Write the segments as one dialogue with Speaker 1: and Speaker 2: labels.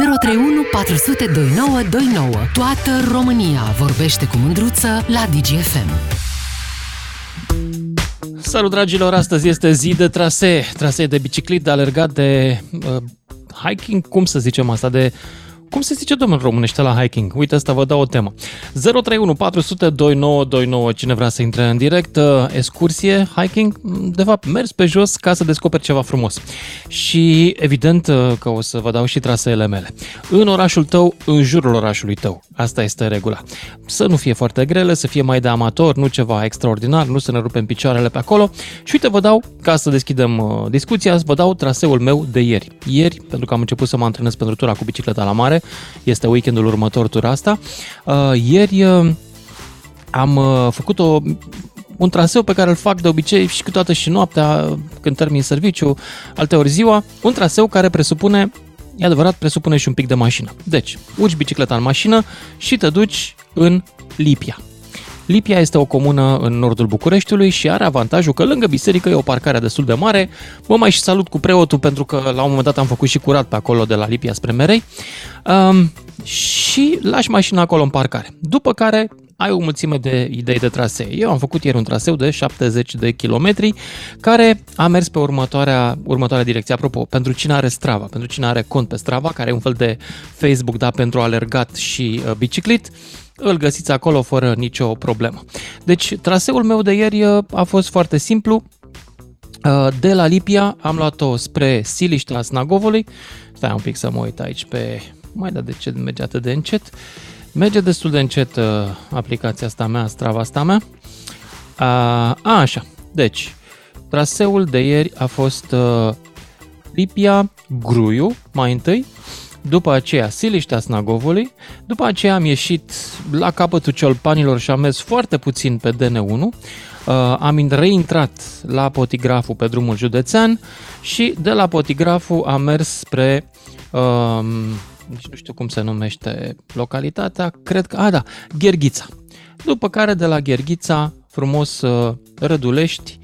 Speaker 1: 031 400 2929. Toată România vorbește cu mândruță la DGFM.
Speaker 2: Salut dragilor, astăzi este zi de trasee, trasee de biciclit, de alergat, de uh, hiking, cum să zicem asta, de cum se zice, domnul românește la hiking? Uite, asta vă dau o temă. 031 400 2929, cine vrea să intre în direct, uh, excursie, hiking, de fapt, mers pe jos ca să descoperi ceva frumos. Și evident uh, că o să vă dau și traseele mele. În orașul tău, în jurul orașului tău. Asta este regula. Să nu fie foarte grele, să fie mai de amator, nu ceva extraordinar, nu să ne rupem picioarele pe acolo. Și uite, vă dau, ca să deschidem uh, discuția, vă dau traseul meu de ieri. Ieri, pentru că am început să mă antrenez pentru tura cu bicicleta la mare, este weekendul următor tura asta. Uh, ieri uh, am uh, făcut o, un traseu pe care îl fac de obicei și câteodată și noaptea când termin serviciu, ori ziua, un traseu care presupune E adevărat, presupune și un pic de mașină. Deci, urci bicicleta în mașină și te duci în Lipia. Lipia este o comună în nordul Bucureștiului și are avantajul că lângă biserică e o parcare destul de mare. Mă mai și salut cu preotul pentru că la un moment dat am făcut și curat pe acolo de la Lipia spre Merei. Um, și lași mașina acolo în parcare. După care ai o mulțime de idei de trasee. Eu am făcut ieri un traseu de 70 de kilometri care a mers pe următoarea, următoarea direcție. Apropo, pentru cine are Strava, pentru cine are cont pe Strava, care e un fel de Facebook da, pentru alergat și uh, biciclit, îl găsiți acolo fără nicio problemă. Deci, traseul meu de ieri uh, a fost foarte simplu. Uh, de la Lipia am luat-o spre Siliștea Snagovului. Stai un pic să mă uit aici pe... Mai da de ce merge atât de încet. Merge destul de încet uh, aplicația asta mea, Strava asta mea. A, așa, deci, traseul de ieri a fost Lipia, Gruiu, mai întâi, după aceea Siliștea Snagovului, după aceea am ieșit la capătul Ciolpanilor și am mers foarte puțin pe DN1, uh, am reintrat la Potigraful pe drumul județean și de la Potigraful am mers spre uh, nici nu știu cum se numește localitatea, cred că, a da, Gherghița. După care de la Gherghița, frumos uh, Rădulești,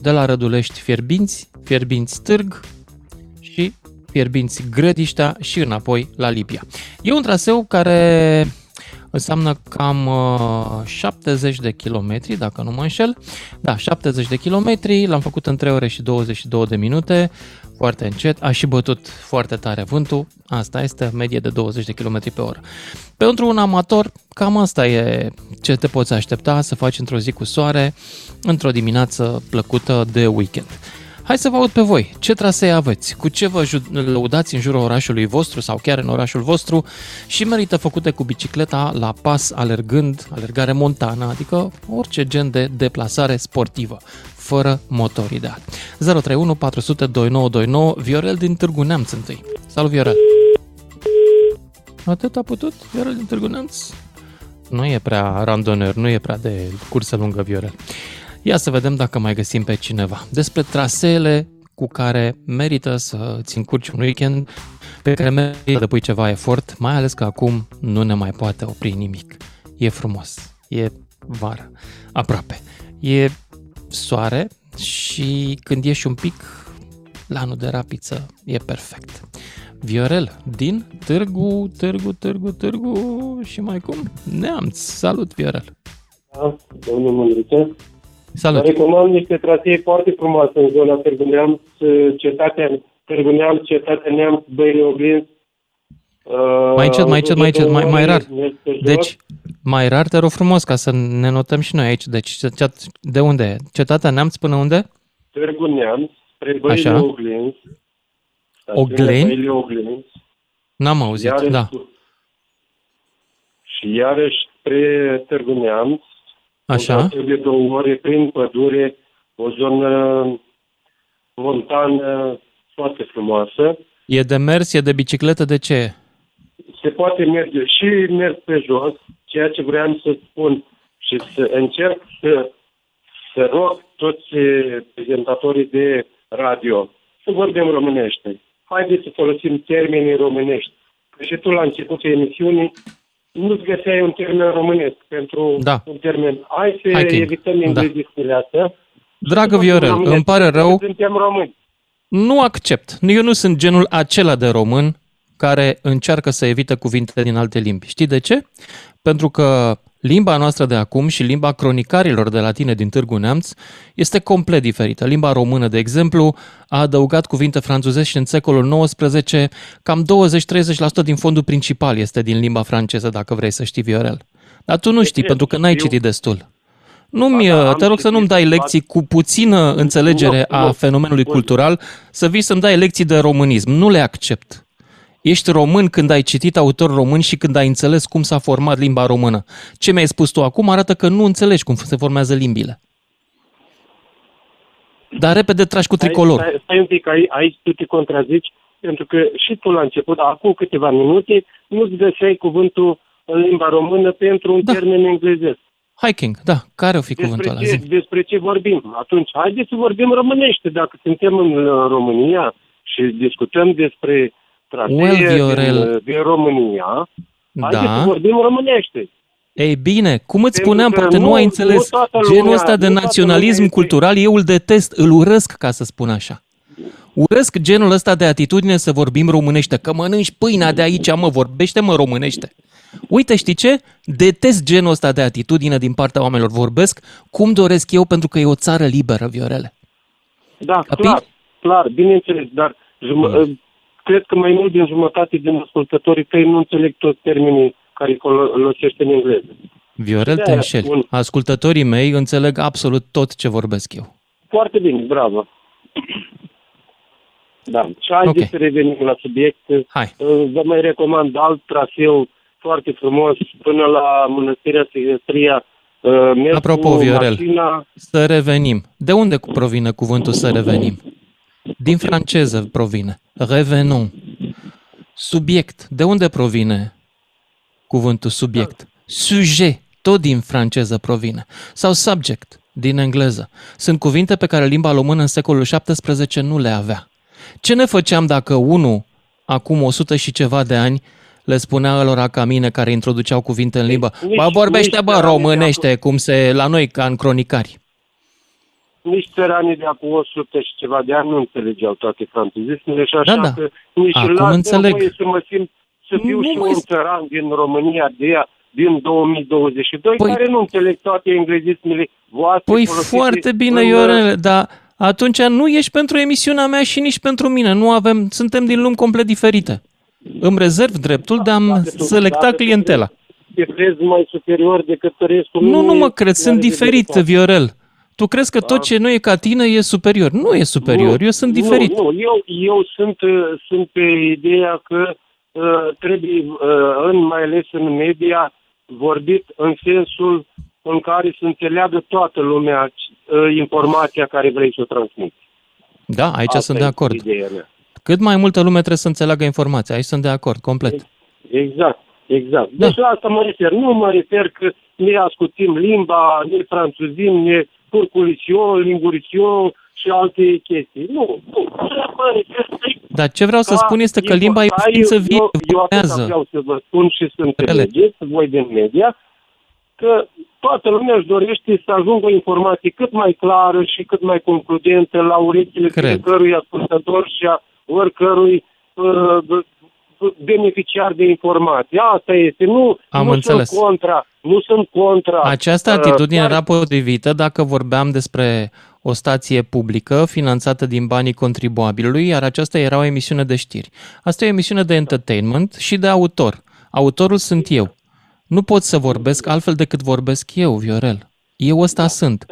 Speaker 2: de la Rădulești Fierbinți, Fierbinți Târg și Fierbinți Grădiștea și înapoi la Libia. E un traseu care înseamnă cam 70 uh, de kilometri, dacă nu mă înșel. Da, 70 de kilometri, l-am făcut în 3 ore și 22 de minute, foarte încet, a și bătut foarte tare vântul, asta este medie de 20 de km pe oră. Pentru un amator, cam asta e ce te poți aștepta să faci într-o zi cu soare, într-o dimineață plăcută de weekend. Hai să vă aud pe voi. Ce trasee aveți? Cu ce vă lăudați în jurul orașului vostru sau chiar în orașul vostru și merită făcute cu bicicleta la pas alergând, alergare montană, adică orice gen de deplasare sportivă fără motor ideal. 031 400 2929 Viorel din Târgu Neamț întâi. Salut Viorel! Atât a putut Viorel din Târgu Neamț? Nu e prea randoner, nu e prea de cursă lungă Viorel. Ia să vedem dacă mai găsim pe cineva. Despre traseele cu care merită să ți încurci un weekend, pe care merită să depui ceva efort, mai ales că acum nu ne mai poate opri nimic. E frumos, e vară, aproape. E soare și când ieși un pic, lanul de rapiță e perfect. Viorel, din Târgu, Târgu, Târgu, Târgu și mai cum? Neamț. Salut, Viorel!
Speaker 3: Da, domnul Mândriță.
Speaker 2: Salut!
Speaker 3: Recomand niște trasee foarte frumoase în zona Târgu Neamț, cetatea Târgu Neamț, cetatea Neamț, Băile Oglinzi.
Speaker 2: Mai încet, mai încet, mai încet, mai, mai rar. Deci, mai rar, te rog frumos, ca să ne notăm și noi aici. Deci, de unde? Cetatea Neamț până unde?
Speaker 3: Târgu Neamț, spre Băile Așa. Oglinzi.
Speaker 2: Ogleni? Băile Oglinzi. N-am auzit, iarăși, da.
Speaker 3: Și iarăși spre Târgu Neamț,
Speaker 2: Așa.
Speaker 3: de două ore prin pădure, o zonă montană foarte frumoasă.
Speaker 2: E de mers, e de bicicletă, de ce?
Speaker 3: Se poate merge și mers pe jos, ceea ce vreau să spun și să încerc să, să rog toți prezentatorii de radio să vorbim românește. Haideți să folosim termenii românești. Că și tu la începutul emisiunii nu-ți găseai un termen românesc pentru
Speaker 2: da.
Speaker 3: un termen. Hai să Hiking. evităm inglezismele da. astea.
Speaker 2: Dragă Viorel, îmi pare rău.
Speaker 3: Suntem români.
Speaker 2: Nu accept. Eu nu sunt genul acela de român care încearcă să evite cuvinte din alte limbi. Știi de ce? Pentru că limba noastră de acum și limba cronicarilor de la tine din Târgu Neamț este complet diferită. Limba română, de exemplu, a adăugat cuvinte franțuzești în secolul XIX, cam 20-30% din fondul principal este din limba franceză, dacă vrei să știi, Viorel. Dar tu nu știi, pentru că n-ai citit destul. Nu-mi, da, te rog să nu-mi dai lecții cu puțină înțelegere a fenomenului cultural, să vii să-mi dai lecții de românism. Nu le accept. Ești român când ai citit autor român și când ai înțeles cum s-a format limba română. Ce mi-ai spus tu acum arată că nu înțelegi cum se formează limbile. Dar repede tragi cu tricolor.
Speaker 3: Stai, stai un pic, aici, aici tu te contrazici, pentru că și tu la început, acum câteva minute, nu-ți găseai cuvântul în limba română pentru un da. termen englezesc.
Speaker 2: Hiking, da. Care o fi
Speaker 3: despre
Speaker 2: cuvântul
Speaker 3: ce, ăla? Despre ce vorbim? Atunci, haideți să vorbim românește. Dacă suntem în România și discutăm despre trasee well, din, din România, da. haideți să vorbim românește.
Speaker 2: Ei bine, cum îți spuneam, poate nu, nu ai înțeles nu genul ăsta de naționalism cultural, eu îl detest, îl urăsc, ca să spun așa. Urăsc genul ăsta de atitudine să vorbim românește, că mănânci pâinea de aici, mă, vorbește mă românește. Uite, știi ce? Detest genul ăsta de atitudine din partea oamenilor. Vorbesc cum doresc eu pentru că e o țară liberă, Viorele.
Speaker 3: Da, Capi? clar, clar, bineînțeles, dar jum- cred că mai mult din jumătate din ascultătorii tăi nu înțeleg toți termenii care folosește în engleză.
Speaker 2: Viorel, te înșeli. Un... Ascultătorii mei înțeleg absolut tot ce vorbesc eu.
Speaker 3: Foarte bine, bravo. Da, și haideți okay. să revenim la subiect.
Speaker 2: Hai.
Speaker 3: Vă mai recomand alt traseu foarte frumos până la Mănăstirea Sigăstria.
Speaker 2: Uh, Apropo, Viorel, mașina... să revenim. De unde provine cuvântul să revenim? Din franceză provine. Revenons. Subiect. De unde provine cuvântul subiect? Sujet. Tot din franceză provine. Sau subject. Din engleză. Sunt cuvinte pe care limba română în secolul XVII nu le avea. Ce ne făceam dacă unul, acum 100 și ceva de ani, le spunea lor ca mine care introduceau cuvinte în limbă. Nici, bă, vorbește, bă, românește, cum se la noi, ca în cronicari.
Speaker 3: Nici țăranii de acum 100 și ceva de ani nu înțelegeau toate francezismele și așa da, da. că nici
Speaker 2: Acum la înțeleg.
Speaker 3: să mă simt să fiu nu și un țăran din România de ea, din 2022, păi, care nu înțeleg toate englezismele voastre.
Speaker 2: Păi foarte bine, în... Iorele, dar atunci nu ești pentru emisiunea mea și nici pentru mine. Nu avem, suntem din lumi complet diferite îmi rezerv dreptul de a-mi selecta clientela.
Speaker 3: Te crezi mai superior decât restul
Speaker 2: Nu, nu mă cred, sunt diferit, Viorel. Tu crezi că tot ce nu e ca tine e superior. Nu e superior, nu, eu sunt diferit.
Speaker 3: Nu, nu. Eu, eu sunt, sunt pe ideea că uh, trebuie, uh, în, mai ales în media, vorbit în sensul în care să înțeleagă toată lumea uh, informația care vrei să o transmiți.
Speaker 2: Da, aici Asta sunt de acord. Ideea mea. Cât mai multă lume trebuie să înțeleagă informația. Aici sunt de acord, complet.
Speaker 3: Exact, exact. Da. Deci la asta mă refer. Nu mă refer că ne ascutim limba, ne franțuzim, ne purculisio, lingurisio și alte chestii. Nu, nu.
Speaker 2: Dar ce vreau să spun este că limba e o ființă vie,
Speaker 3: eu, eu vreau să vă spun și să înțelegeți, voi din media, că toată lumea își dorește să ajungă o informație cât mai clară și cât mai concludentă la urechile fiecărui ascultător și a oricărui uh, beneficiar de informații. Asta este. Nu,
Speaker 2: Am
Speaker 3: nu
Speaker 2: înțeles.
Speaker 3: sunt contra. Nu sunt contra.
Speaker 2: Această uh, atitudine uh, era potrivită dacă vorbeam despre o stație publică finanțată din banii contribuabilului, iar aceasta era o emisiune de știri. Asta e o emisiune de entertainment și de autor. Autorul sunt eu. Nu pot să vorbesc altfel decât vorbesc eu, Viorel. Eu ăsta da, sunt.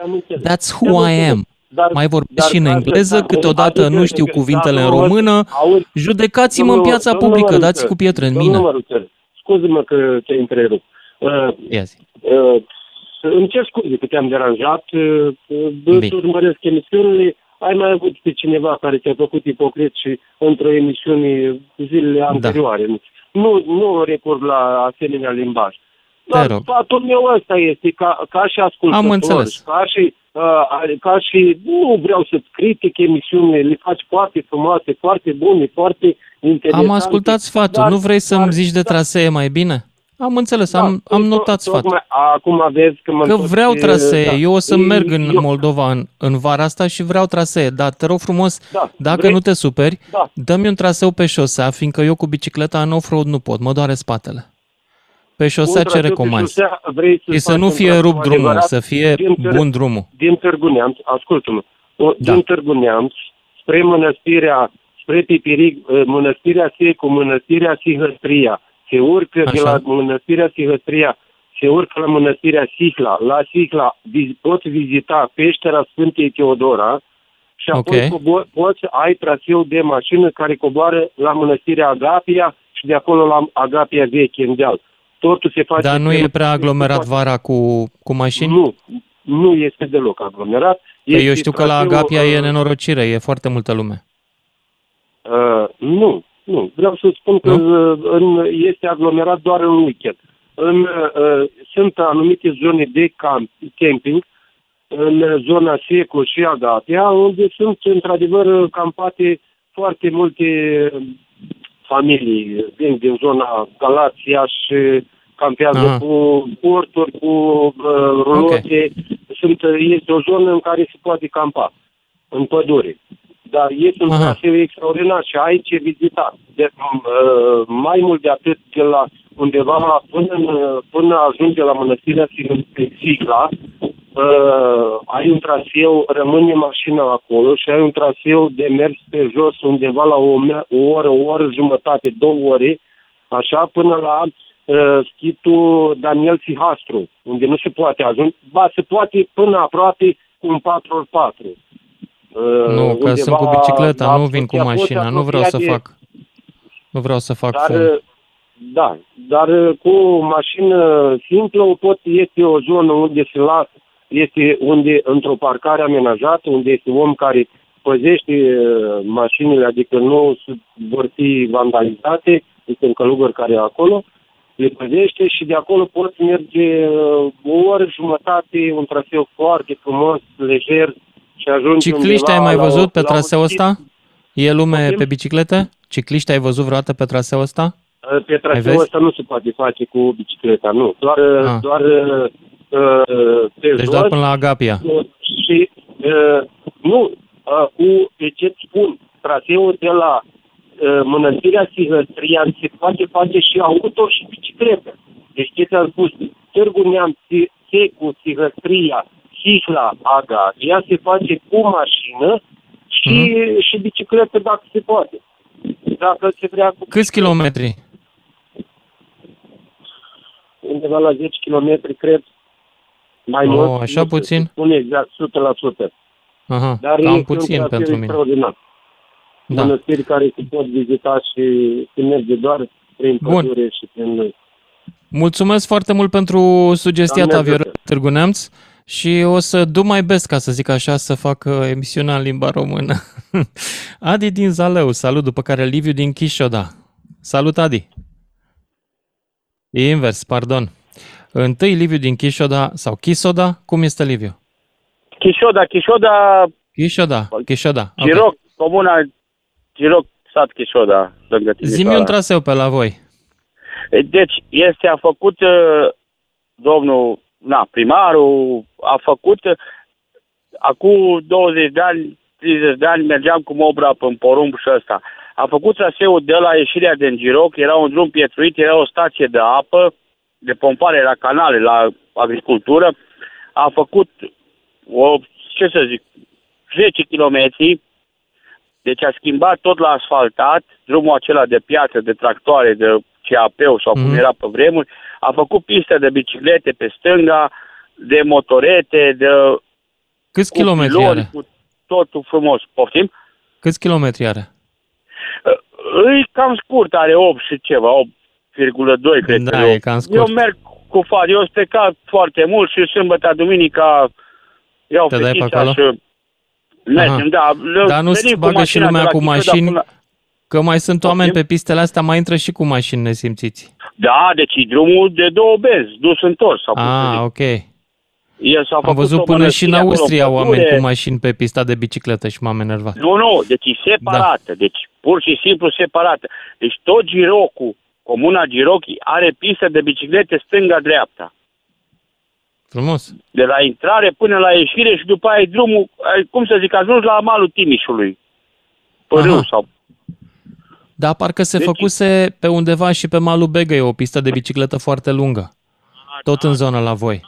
Speaker 2: That's who I am. Dar, mai vorbesc dar, și în engleză, dar, câteodată dar, nu știu cuvintele în română. Judecați-mă în piața publică, dați cu pietre în mine.
Speaker 3: Scuze-mă că te întrerup. Uh, uh, îmi cer scuze că te-am deranjat. Uh, să urmăresc emisiunile. Ai mai avut pe cineva care te-a făcut ipocrit și într-o emisiune zilele da. anterioare. Da. Nu, nu recurg la asemenea limbaj. Dar sfatul meu ăsta este ca, ca și ascultător,
Speaker 2: Am înțeles.
Speaker 3: ca și uh, ca și, nu vreau să-ți critic emisiunile, le faci foarte frumoase, foarte bune, foarte interesante.
Speaker 2: Am ascultat sfatul, dar, nu vrei să-mi zici de trasee mai bine? Am înțeles, da, am, am notat sfatul.
Speaker 3: Acum vezi că mă
Speaker 2: Că vreau trasee, da. eu o să merg în eu... Moldova în, în vara asta și vreau trasee, dar te rog frumos, da. dacă Vrei? nu te superi, da. dă-mi un traseu pe șosea, fiindcă eu cu bicicleta în off-road nu pot, mă doare spatele. Pe șosea ce recomand? Vrei să, să nu fie rupt drumul, adevărat, să fie din bun drumul.
Speaker 3: Din Târgu Neamț, ascultă-mă, da. din Târgu Neamț spre mănăstirea, spre Pipiric, ă, mănăstirea Secu, mănăstirea Sihăstria, se urcă Așa. de la mănăstirea Sihăstria, se urcă la mănăstirea Sihla. La Sihla poți vizita peștera Sfântei Teodora și apoi okay. poți ai traseu de mașină care coboară la mănăstirea Agapia și de acolo la Agapia Veche, în deal. Totul se face...
Speaker 2: Dar nu e prea aglomerat vara cu, cu mașini?
Speaker 3: Nu, nu este deloc aglomerat.
Speaker 2: Păi este eu știu că la Agapia uh, e nenorocire, e foarte multă lume.
Speaker 3: Uh, nu, nu. Vreau să spun că uh, în, este aglomerat doar în weekend. În, uh, sunt anumite zone de camp, camping în zona Seco și Agapia, unde sunt într-adevăr campate foarte multe familii vin din zona Galația și campează Aha. cu porturi, cu uh, rulote. Okay. Sunt, este o zonă în care se poate campa, în pădure. Dar este un traseu extraordinar și aici e vizitat. De, uh, mai mult de atât, de la undeva până, până ajunge la mănăstirea Sigla, uh, ai un traseu, rămâne mașina acolo și ai un traseu de mers pe jos undeva la o, o oră, o oră jumătate, două ore, așa, până la uh, schitul Daniel Sihastru, unde nu se poate ajunge, ba, se poate până aproape cu un 4x4.
Speaker 2: Uh, nu, că sunt cu bicicleta, nu vin cu mașina, nu vreau să de... fac. Nu vreau să fac
Speaker 3: dar, fum. Da, dar uh, cu mașină simplă pot, este o zonă unde se lasă este unde, într-o parcare amenajată, unde este om care păzește uh, mașinile, adică nu vor fi vandalizate, este un călugăr care e acolo, le păzește și de acolo poți merge uh, o oră jumătate, un traseu foarte frumos, lejer și ajungi
Speaker 2: Cicliști ai mai văzut pe traseul ăsta? E lume pe biciclete? Cicliști ai văzut vreodată pe traseul ăsta?
Speaker 3: Uh, pe traseul ăsta nu se poate face cu bicicleta, nu. Doar, ah. doar
Speaker 2: uh, pe deci jos. doar până la Agapia.
Speaker 3: Și uh, nu, uh, cu, de ce spun, traseul de la uh, Mănăstirea Sihăstrian se poate face și auto și bicicletă. Deci ce ți-am spus, Târgu Neam, Secu, Sihăstria, Sihla, Agapia se face cu mașină și, mm-hmm. și bicicletă dacă se poate. Dacă se vrea cu
Speaker 2: Câți kilometri?
Speaker 3: Undeva la 10 km, cred. Mai oh, mult,
Speaker 2: așa puțin?
Speaker 3: Spun exact, 100%.
Speaker 2: Aha, Dar cam puțin pentru mine. Extraordinar.
Speaker 3: Da. Mănăstiri care se pot vizita și se merge doar prin pădure și prin...
Speaker 2: Mulțumesc foarte mult pentru sugestia ta, Viorel Târgu Neamț, și o să do mai best, ca să zic așa, să fac uh, emisiunea în limba română. Adi din Zalău, salut, după care Liviu din Chișoda. Salut, Adi! E invers, pardon. Întâi Liviu din Chișoda sau Chisoda. Cum este Liviu?
Speaker 4: Chișoda, Chișoda...
Speaker 2: Chișoda, Chișoda.
Speaker 4: Giroc, okay. comuna Giroc, sat Chișoda.
Speaker 2: Zimi un traseu pe la voi.
Speaker 4: Deci, este a făcut uh, domnul, na, primarul, a făcut uh, acum 20 de ani, 30 de ani mergeam cu mobra pe porumb și ăsta. A făcut traseul de la ieșirea din Giroc, era un drum pietruit, era o stație de apă, de pompare la canale, la agricultură, a făcut o, ce să zic, 10 km, deci a schimbat tot la asfaltat, drumul acela de piață, de tractoare, de CAP sau mm-hmm. cum mhm. era pe vremuri, a făcut piste de biciclete pe stânga, de motorete, de...
Speaker 2: Câți kilometri are? Cu
Speaker 4: totul frumos. Poftim?
Speaker 2: Câți kilometri are?
Speaker 4: E cam scurt, are 8 și ceva, 8 1,2, cred
Speaker 2: da, e cam scurt.
Speaker 4: Eu merg cu far. Eu plecat foarte mult și sâmbătă, duminica iau Te fetița și mergem, da.
Speaker 2: Dar nu se bagă și lumea cu mașini, până... că mai sunt oameni pe pistele astea, mai intră și cu mașini nesimțiți.
Speaker 4: Da, deci e drumul de două benzi, dus întors.
Speaker 2: Ah, ok. El s-a Am văzut până și în Austria oameni cu mașini pe pista de bicicletă și m-am enervat.
Speaker 4: Nu, nu, deci e separată, da. deci pur și simplu separată. Deci tot girocul Comuna Girochi are pistă de biciclete stânga-dreapta.
Speaker 2: Frumos.
Speaker 4: De la intrare până la ieșire și după aia e drumul, ai- cum să zic, ajungi la malul Timișului. Pe
Speaker 2: Aha.
Speaker 4: râu sau...
Speaker 2: Da, parcă se
Speaker 4: Deci-
Speaker 2: făcuse pe undeva și pe malul Begăi o pistă de bicicletă foarte lungă. Tot în zonă la voi.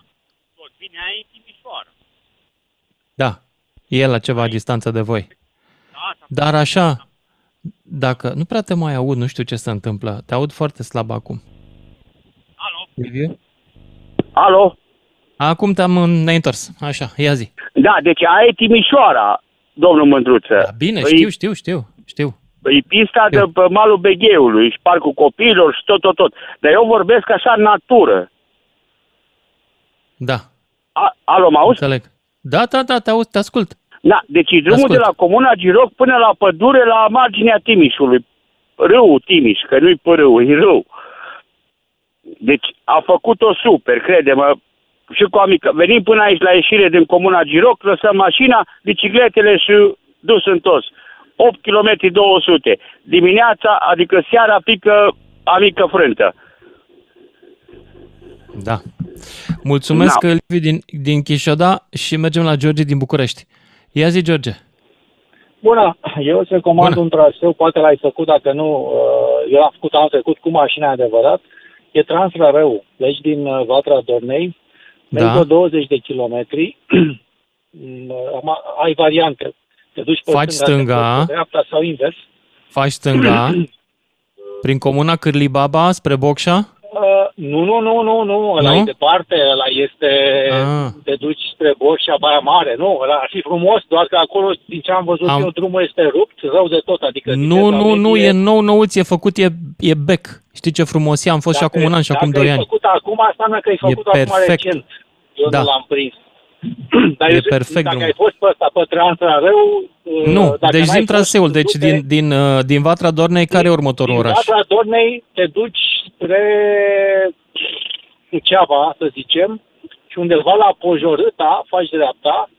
Speaker 4: Bine, ai Timișoara.
Speaker 2: Da, e la ceva distanță de voi. Dar așa, dacă... Nu prea te mai aud, nu știu ce se întâmplă. Te aud foarte slab acum.
Speaker 4: Alo?
Speaker 2: Liviu?
Speaker 4: Alo?
Speaker 2: Acum te-am ne-ai întors. Așa, ia zi.
Speaker 4: Da, deci aia e Timișoara, domnul Mândruță.
Speaker 2: Da, bine,
Speaker 4: E-
Speaker 2: știu, știu, știu, știu.
Speaker 4: E pista de
Speaker 2: Știu.
Speaker 4: pe malul Begheului și parcul copiilor și tot, tot, tot. Dar eu vorbesc așa în natură.
Speaker 2: Da,
Speaker 4: A, alo, mă auzi?
Speaker 2: înțeleg. Da, da, da, te aud, te ascult.
Speaker 4: Da, deci e drumul
Speaker 2: Ascult.
Speaker 4: de la Comuna Giroc până la pădure la marginea Timișului. Râul Timiș, că nu-i pe râu, e râu. Deci a făcut-o super, crede-mă. Și cu amică. Venim până aici la ieșire din Comuna Giroc, lăsăm mașina, bicicletele și dus în tos. 8 km 200. Dimineața, adică seara, pică amică frântă.
Speaker 2: Da. Mulțumesc,
Speaker 4: Da.
Speaker 2: Liviu din, din Chișoda și mergem la George din București. Ia zi, George.
Speaker 5: Bună, eu să comand
Speaker 2: Bună.
Speaker 5: un traseu, poate l-ai făcut, dacă nu, uh, eu l-am făcut anul trecut cu mașina adevărat, e Transrareu, pleci din uh, Vatra Dornei, mergi
Speaker 2: Da.
Speaker 5: vreo 20 de kilometri, Mm, am- ai variante, te duci pe
Speaker 2: Faci
Speaker 5: stânga,
Speaker 2: stânga.
Speaker 5: pe dreapta sau invers.
Speaker 2: Faci stânga, prin comuna Cârlibaba, spre Bocșa.
Speaker 5: Uh, nu, nu, nu, nu, nu, ăla
Speaker 2: Nu?
Speaker 5: e departe, ăla este,
Speaker 2: Ah.
Speaker 5: te duci spre Borșa, Baia Mare, nu, ăla ar fi frumos, doar că acolo, din ce am văzut
Speaker 2: Am-
Speaker 5: eu, drumul este rupt, rău de tot, adică...
Speaker 2: Nu,
Speaker 5: viteza
Speaker 2: nu, nu,
Speaker 5: medie-
Speaker 2: e nou nouț, e făcut, e, e bec. Știi ce frumos e? Am fost și acum un an și acum
Speaker 5: dacă
Speaker 2: doi
Speaker 5: ai
Speaker 2: ani.
Speaker 5: făcut acum, înseamnă că ai făcut acum
Speaker 2: perfect.
Speaker 5: recent. Eu
Speaker 2: Da.
Speaker 5: nu l-am prins. Dar
Speaker 2: E
Speaker 5: eu zic,
Speaker 2: perfect
Speaker 5: Dacă
Speaker 2: drumul.
Speaker 5: ai fost pe ăsta, pe Transrareu... uh,
Speaker 2: Nu,
Speaker 5: dacă
Speaker 2: deci
Speaker 5: n-ai
Speaker 2: din
Speaker 5: fost,
Speaker 2: traseul, deci
Speaker 5: du-te
Speaker 2: din, din, uh, din Vatra Dornei, care e următorul
Speaker 5: din
Speaker 2: oraș?
Speaker 5: Vatra Dornei te duci spre Suceava, să zicem, și undeva la Pojorâta faci dreapta.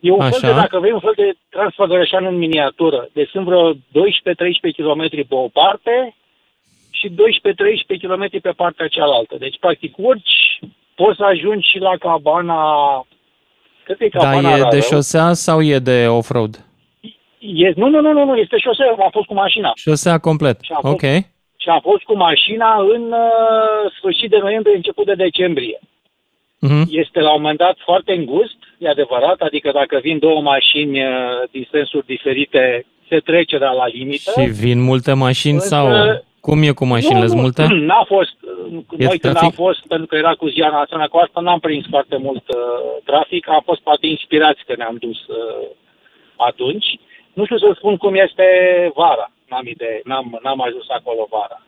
Speaker 5: E un fel
Speaker 2: Așa.
Speaker 5: de, dacă vrei, un fel de Transfăgărășan în miniatură. Deci sunt vreo 12-13 km pe o parte și 12-13 km pe partea cealaltă. Deci, practic, urci, poți să ajungi și la cabana... Cred că e
Speaker 2: Da,
Speaker 5: cabana
Speaker 2: e de
Speaker 5: Rareu.
Speaker 2: șosea sau e de off-road?
Speaker 5: E, nu, nu, nu, nu, nu, este șosea, am fost cu mașina.
Speaker 2: Șosea complet.
Speaker 5: Și a fost-
Speaker 2: Ok.
Speaker 5: Și am fost cu mașina în uh, sfârșit de noiembrie, început de decembrie.
Speaker 2: Mhm.
Speaker 5: Este la un moment dat foarte îngust, e adevărat, adică dacă vin două mașini uh, din sensuri diferite, se trece de la limită.
Speaker 2: Și vin multe mașini
Speaker 5: Însă-
Speaker 2: sau... Cum e cu mașinile? Sunt multe?
Speaker 5: N-a fost.
Speaker 2: E
Speaker 5: Noi când am
Speaker 2: trafic?
Speaker 5: fost, pentru că era cu ziua națională cu asta, n-am prins foarte mult uh, trafic. Am fost poate inspirați că ne-am dus uh, atunci. Nu știu să spun cum este vara. N-am idee. N-am, n-am ajuns acolo vara.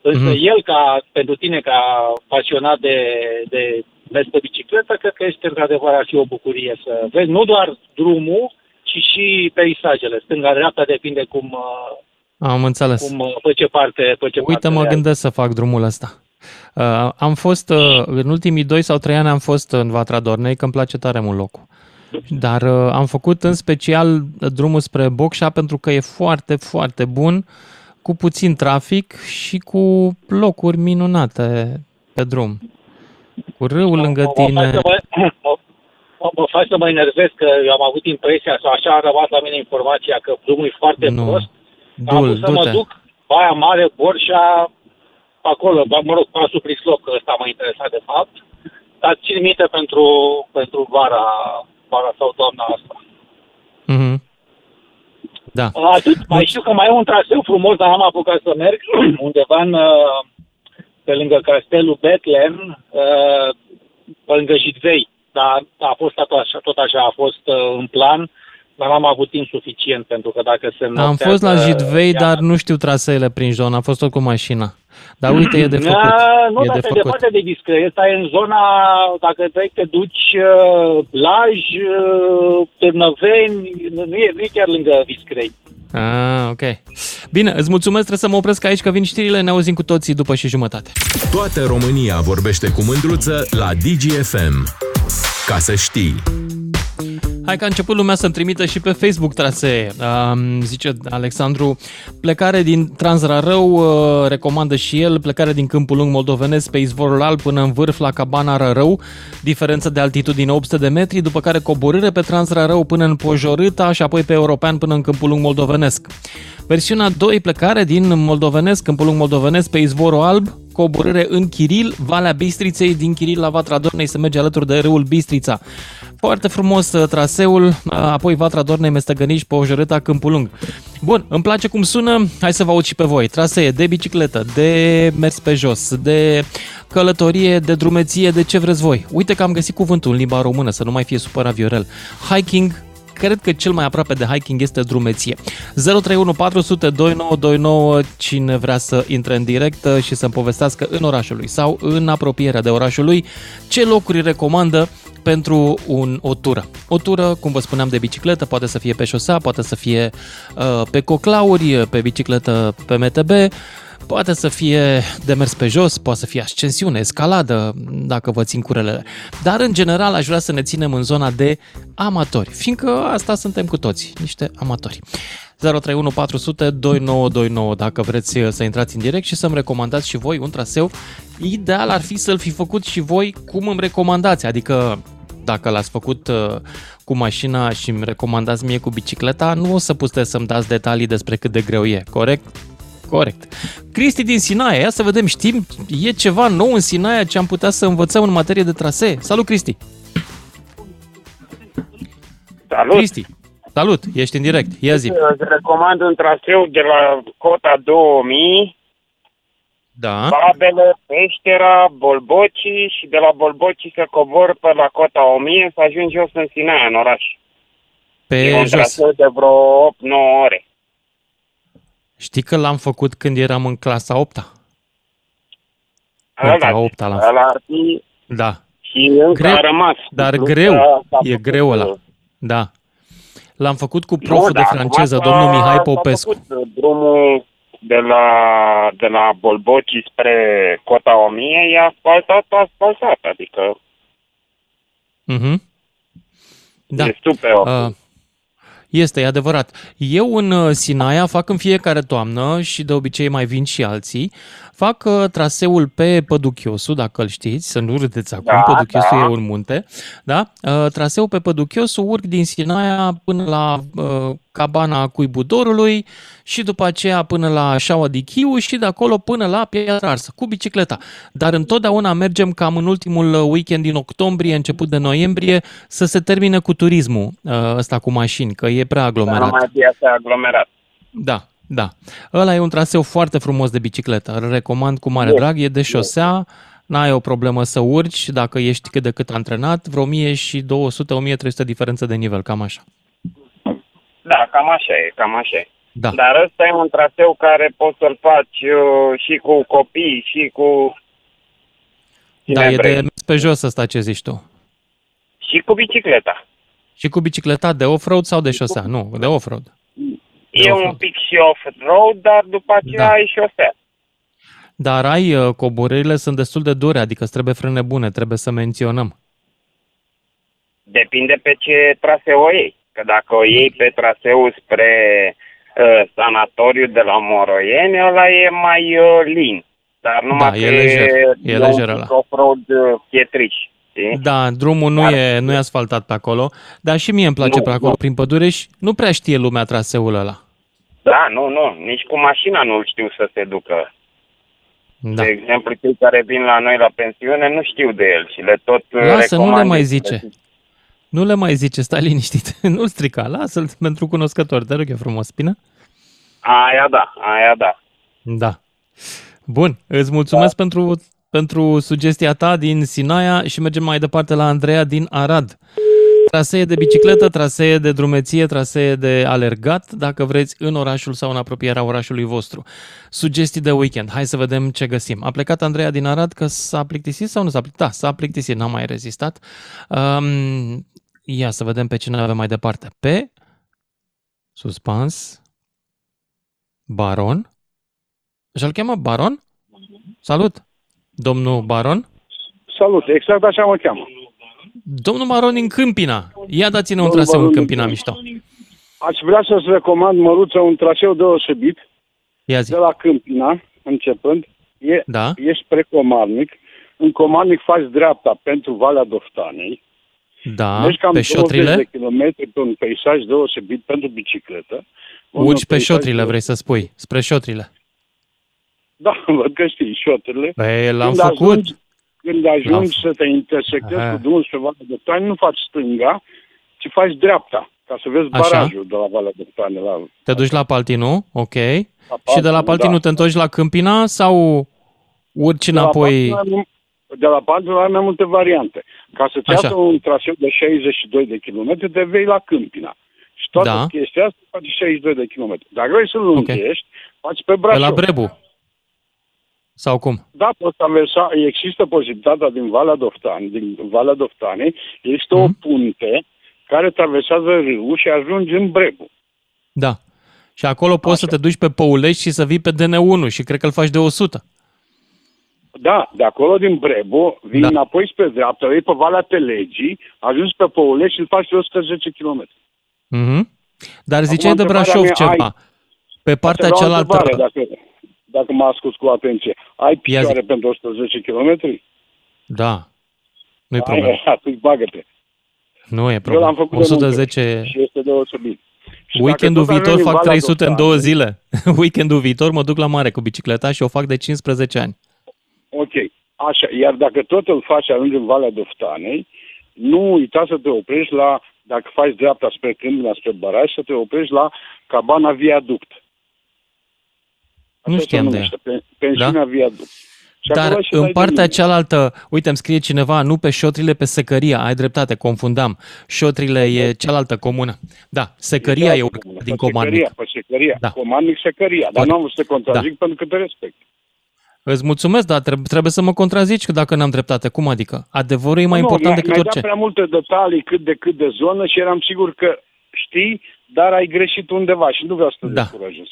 Speaker 5: Însă
Speaker 2: Mhm.
Speaker 5: mm-hmm. el, ca, pentru tine, ca pasionat de, de mers pe bicicletă, cred că este într-adevăr ar fi o bucurie să vezi nu doar drumul, ci și peisajele. Stânga-dreapta depinde cum, uh,
Speaker 2: Am înțeles.
Speaker 5: cum, uh, pe ce parte, pe ce
Speaker 2: Uite,
Speaker 5: parte
Speaker 2: mă
Speaker 5: le ai.
Speaker 2: gândesc să fac drumul ăsta. Uh, am fost, uh, în ultimii 2 sau 3 ani am fost în Vatra Dornei, că îmi place tare mult locul. Dar uh, am făcut în special drumul spre Bocșa pentru că e foarte, foarte bun, cu puțin trafic și cu locuri minunate pe drum. Cu râul lângă
Speaker 5: Mă- mă
Speaker 2: tine.
Speaker 5: faci să Mă, mă, mă, mă faci să mă enervez că eu am avut impresia, sau așa a rămas la mine informația, că drumul e foarte
Speaker 2: Nu.
Speaker 5: prost. Am
Speaker 2: Dul,
Speaker 5: vrut să mă
Speaker 2: du-te.
Speaker 5: duc Baia Mare, Borșa, acolo, ba- mă rog, pasul Prislop, că ăsta m-a interesat de fapt. Dar țin minte pentru, pentru vara, vara sau toamna asta.
Speaker 2: Mhm. Da.
Speaker 5: Atât, mai știu că mai e un traseu frumos, dar n-am apucat să merg, undeva în, uh, pe lângă castelul Bethlehem, uh, pe lângă Jidvei. Dar a fost tot așa, tot așa a fost uh, în plan, dar n-am avut timp suficient, pentru că dacă se
Speaker 2: Am fost la Jidvei, dar nu știu traseele prin zona, am fost tot cu mașina. Dar uite, e de făcut.
Speaker 5: Da, nu,
Speaker 2: E
Speaker 5: dar
Speaker 2: de
Speaker 5: e
Speaker 2: făcut.
Speaker 5: departe de discret. Ăsta e în zona, dacă vrei, te duci uh, Blaj, uh, Târnăveni, nu e, nu e chiar lângă Viscrei.
Speaker 2: Ah, ok. Bine, îți mulțumesc, trebuie să mă opresc aici, că vin știrile, ne auzim cu toții după și jumătate.
Speaker 6: Toată România vorbește cu mândruță la DGFM. Ca să știi.
Speaker 2: Hai că a început lumea să-mi trimită și pe Facebook trasee. Um, zice Alexandru, plecare din Transrarău, uh, recomandă și el, plecare din Câmpul Lung Moldovenesc pe izvorul alb până în vârf la Cabana Rărău, diferență de altitudine 800 de metri, după care coborâre pe Transrarău până în Pojorâta și apoi pe European până în Câmpul Lung Moldovenesc. Versiunea 2, plecare din Moldovenesc, Câmpul Lung Moldovenesc pe izvorul alb, coborâre în Chiril, Valea Bistriței, din Chiril la Vatra Dornei se merge alături de râul Bistrița. Foarte frumos uh, traseul, uh, apoi Vatra Dornei, Mestăgănici, pe Ojărâta, Câmpul Lung. Bun, îmi place cum sună, hai să vă aud și pe voi. Trasee de bicicletă, de mers pe jos, de călătorie, de drumeție, de ce vreți voi. Uite că am găsit cuvântul în limba română, să nu mai fie supărat Viorel. Hiking, cred că cel mai aproape de hiking este drumeție. 031 400 2929 cine vrea să intre în direct uh, și să-mi povestească în orașul lui sau în apropierea de orașul lui ce locuri recomandă pentru un, o tură. O tură, cum vă spuneam, de bicicletă, poate să fie pe șosea, poate să fie uh, pe coclauri, pe bicicletă pe MTB, Poate să fie de mers pe jos, poate să fie ascensiune, escaladă, dacă vă țin curelele. Dar, în general, aș vrea să ne ținem în zona de amatori, fiindcă asta suntem cu toți, niște amatori. 031 400 2929 dacă vreți să intrați în direct și să-mi recomandați și voi un traseu. Ideal ar fi să-l fi făcut și voi cum îmi recomandați, adică dacă l-ați făcut uh, cu mașina și îmi recomandați mie cu bicicleta, nu o să puteți să-mi dați detalii despre cât de greu e, corect? Corect. Cristi din Sinaia, ia să vedem, știm, e ceva nou în Sinaia ce am putea să învățăm în materie de trasee. Salut, Cristi!
Speaker 6: Salut!
Speaker 2: Cristi, salut, ești în direct, ia zi.
Speaker 6: Îți recomand un traseu de la cota 2000,
Speaker 2: Da,
Speaker 6: Babele, Peștera, Bolboci și de la Bolboci să cobor pe la cota 1000 să ajungi jos în Sinaia, în oraș. e
Speaker 2: pe
Speaker 6: un
Speaker 2: jos.
Speaker 6: traseu de vreo 8-9 ore.
Speaker 2: Știi că l-am făcut când eram în clasa 8
Speaker 6: Ăla,
Speaker 2: Ăla, 8 l-am
Speaker 6: ăla ar fi
Speaker 2: Da,
Speaker 6: și încă
Speaker 2: Greu,
Speaker 6: a rămas.
Speaker 2: dar
Speaker 6: Plus
Speaker 2: greu,
Speaker 6: că s-a
Speaker 2: e
Speaker 6: făcut,
Speaker 2: greu ăla.
Speaker 6: uh,
Speaker 2: da. L-am făcut cu
Speaker 6: nu,
Speaker 2: proful de
Speaker 6: dar
Speaker 2: franceză,
Speaker 6: acum
Speaker 2: domnul
Speaker 6: s-a-
Speaker 2: Mihai
Speaker 6: s-a
Speaker 2: Popescu.
Speaker 6: făcut uh, drumul de la, de la Bolboci spre cota 1000 e asfaltat, asfaltat, adică
Speaker 2: Mhm. Da.
Speaker 6: e super ok.
Speaker 2: Uh, Este, e adevărat. Eu în uh, Sinaia fac în fiecare toamnă și de obicei mai vin și alții, fac uh, traseul pe Păduchiosu, dacă îl știți, să nu râdeți acum,
Speaker 6: Da,
Speaker 2: Păduchiosu
Speaker 6: da.
Speaker 2: e un munte, da? Uh, traseul pe Păduchiosu urc din Sinaia până la uh, cabana Cuibudorului și după aceea până la Șaua de Chiu și de acolo până la Piatra Arsă, cu bicicleta. Dar întotdeauna mergem cam în ultimul uh, weekend din octombrie, început de noiembrie, să se termine cu turismul uh, ăsta cu mașini, că e prea
Speaker 6: Dar nu
Speaker 2: aglomerat.
Speaker 6: mai fie așa aglomerat.
Speaker 2: Da, da. Ăla e un traseu foarte frumos de bicicletă. Îl recomand cu mare
Speaker 6: E.
Speaker 2: drag. E de șosea, n-ai o problemă să urci dacă ești cât de cât antrenat, vreo 1200-1300 diferență de nivel, cam așa.
Speaker 6: Da, cam așa e, cam așa e.
Speaker 2: Da.
Speaker 6: Dar ăsta e un traseu care poți să-l faci uh, și cu copii, și cu...
Speaker 2: Da,
Speaker 6: cine
Speaker 2: e
Speaker 6: vrei.
Speaker 2: de mers pe jos ăsta ce zici tu.
Speaker 6: Și cu bicicleta.
Speaker 2: Și cu bicicleta de off-road sau de șosea? Nu, de off-road.
Speaker 6: E
Speaker 2: off-road.
Speaker 6: un pic și off-road, dar după aceea
Speaker 2: Da.
Speaker 6: ai șosea.
Speaker 2: Dar ai, uh, coborârile sunt destul de dure, adică îți trebuie frâne bune, trebuie să menționăm.
Speaker 6: Depinde pe ce traseu o iei. Că dacă o iei pe traseul spre uh, sanatoriu de la Moroieni, ăla e mai uh, lin. Dar numai
Speaker 2: Da, e
Speaker 6: că
Speaker 2: lejer, e
Speaker 6: un
Speaker 2: lejer
Speaker 6: pic
Speaker 2: ăla.
Speaker 6: off-road uh, pietriș. Știi?
Speaker 2: Da, drumul nu
Speaker 6: Dar-
Speaker 2: e, nu e asfaltat pe acolo, dar și mie îmi place
Speaker 6: Nu,
Speaker 2: pe acolo,
Speaker 6: nu.
Speaker 2: prin pădure și nu prea știe lumea traseul ăla.
Speaker 6: Da, nu, nu. Nici cu mașina nu știu să se ducă.
Speaker 2: Da.
Speaker 6: De exemplu, cei care vin la noi la pensiune nu știu de el și le tot uh,
Speaker 2: Lasă, nu le
Speaker 6: recomand
Speaker 2: mai
Speaker 6: să
Speaker 2: zice.
Speaker 6: le-
Speaker 2: Nu le mai zice, stai liniștit. Nu-l strica, lasă-l pentru cunoscători, te rog, e frumos, bine?
Speaker 6: Aia da, aia da.
Speaker 2: Da. Bun, îți mulțumesc da. pentru, pentru sugestia ta din Sinaia și mergem mai departe la Andreea din Arad. Trasee de bicicletă, trasee de drumeție, trasee de alergat, dacă vreți, în orașul sau în apropierea orașului vostru. Sugestii de weekend. Hai să vedem ce găsim. A plecat Andreea din Arad că s-a plictisit sau nu s-a plictisit? Da, s-a plictisit, n-a mai rezistat. Um, ia să vedem pe cine avem mai departe. Pe suspans Baron. Și îl cheamă Baron? Salut! Domnul Baron?
Speaker 7: Salut, exact așa mă cheamă.
Speaker 2: Domnul Maron în Câmpina. Ia dați-ne un
Speaker 7: Domnul
Speaker 2: traseu în
Speaker 7: Maron din
Speaker 2: Câmpina
Speaker 7: Câmpina.
Speaker 2: mișto.
Speaker 7: Aș vrea să-ți recomand, Măruță, un traseu deosebit
Speaker 2: Ia zi.
Speaker 7: de la Câmpina, începând, e,
Speaker 2: Da?
Speaker 7: e spre Comarnic. În Comarnic faci dreapta pentru Valea Doftanei.
Speaker 2: Da,
Speaker 7: Mergi cam
Speaker 2: pe
Speaker 7: 20
Speaker 2: șotrile.
Speaker 7: de kilometri pe un peisaj deosebit pentru bicicletă. Un
Speaker 2: Urci pe
Speaker 7: peisaj
Speaker 2: șotrile, vrei să spui, spre șotrile.
Speaker 7: Da, văd că știi șoturile.
Speaker 2: Păi, l-am
Speaker 7: Când
Speaker 2: făcut.
Speaker 7: Ajungi, când ajungi
Speaker 2: L-am
Speaker 7: să te intersectezi
Speaker 2: Aha.
Speaker 7: cu drumul spre Valea Doftanei, nu faci stânga, ci faci dreapta, ca să vezi
Speaker 2: Așa.
Speaker 7: barajul de la Valea Doftanei. La,
Speaker 2: Te duci la Paltinu, ok.
Speaker 7: la
Speaker 2: Și de la Paltinu
Speaker 7: da.
Speaker 2: te întorci la Câmpina sau urci
Speaker 7: De la
Speaker 2: înapoi?
Speaker 7: Paltinu ai- De la Paltinu ai mai multe variante. Ca să-ți
Speaker 2: Așa.
Speaker 7: iasă un traseu de 62 de kilometri, te vei la Câmpina. Și toată
Speaker 2: Da.
Speaker 7: chestia asta faci 62 de kilometri. Dacă vrei să lungești, faci pe
Speaker 2: Pe
Speaker 7: Brașov.
Speaker 2: la Brebu? Sau cum?
Speaker 7: Da, poți traversa, există posibilitatea din Valea Doftani, din Valea Doftanei, este o
Speaker 2: Mhm.
Speaker 7: punte care traversează râul și ajungi în Brebu.
Speaker 2: Da. Și acolo poți să te duci pe Păulești și să vii pe DN1 și cred că îl faci de 100.
Speaker 7: Da, de acolo din Brebu, vin
Speaker 2: Da.
Speaker 7: da. înapoi spre dreapta, vei pe Valea Telegii, ajungi pe Păulești și îl faci de 110 km.
Speaker 2: Mhm. Dar ziceai de
Speaker 7: întrebarea
Speaker 2: Brașov
Speaker 7: mea,
Speaker 2: ceva. Pe partea
Speaker 7: Asta era o
Speaker 2: cealaltă...
Speaker 7: întrebare, Dacă, dacă mă ascult cu atenție, ai picioare pentru 110 km?
Speaker 2: Da. Nu-i problemă.
Speaker 7: Ai, atunci bagă-te.
Speaker 2: Nu e
Speaker 7: Eu
Speaker 2: problemă.
Speaker 7: l-am făcut de multe
Speaker 2: 110...
Speaker 7: ori și este deosebit. Și dacă
Speaker 2: Weekendul
Speaker 7: tot ajungi
Speaker 2: viitor
Speaker 7: în
Speaker 2: fac
Speaker 7: Valea
Speaker 2: 300 în
Speaker 7: Doftanei-
Speaker 2: două zile. Weekendul viitor mă duc la mare cu bicicleta și o fac de 15 ani.
Speaker 7: Ok, așa. Iar dacă tot îl faci, ajungi în Valea Doftanei, nu uita să te oprești la, dacă faci dreapta spre Câmpina, spre Baraj, să te oprești la cabana Viaduct.
Speaker 2: Nu
Speaker 7: Așa se
Speaker 2: știam de
Speaker 7: numește, pe- Pensiunea
Speaker 2: Da?
Speaker 7: Viaduct. Și
Speaker 2: Dar
Speaker 7: acolo și
Speaker 2: în
Speaker 7: dai
Speaker 2: partea
Speaker 7: drumul.
Speaker 2: cealaltă, uite, îmi scrie cineva, nu pe șotrile, pe Secăria, ai dreptate, confundam. Șotrile e cealaltă comună. Da, Secăria e urcat din
Speaker 7: Pe
Speaker 2: Comarnic.
Speaker 7: Secăria, Pe Secăria,
Speaker 2: Da.
Speaker 7: da. Comarnic, Secăria. Dar
Speaker 2: Foarte-
Speaker 7: nu am vrut să te contrazic pentru că te respect.
Speaker 2: Îți mulțumesc, dar trebuie, trebuie să mă contrazici că dacă n-am dreptate. Cum adică? Adevărul e mai
Speaker 7: nu,
Speaker 2: important
Speaker 7: mi-ai-
Speaker 2: decât
Speaker 7: mi-ai
Speaker 2: orice.
Speaker 7: dat prea multe detalii cât de cât de zonă și eram sigur că știi, dar ai greșit undeva și nu vreau să te
Speaker 2: Da.
Speaker 7: descurajez.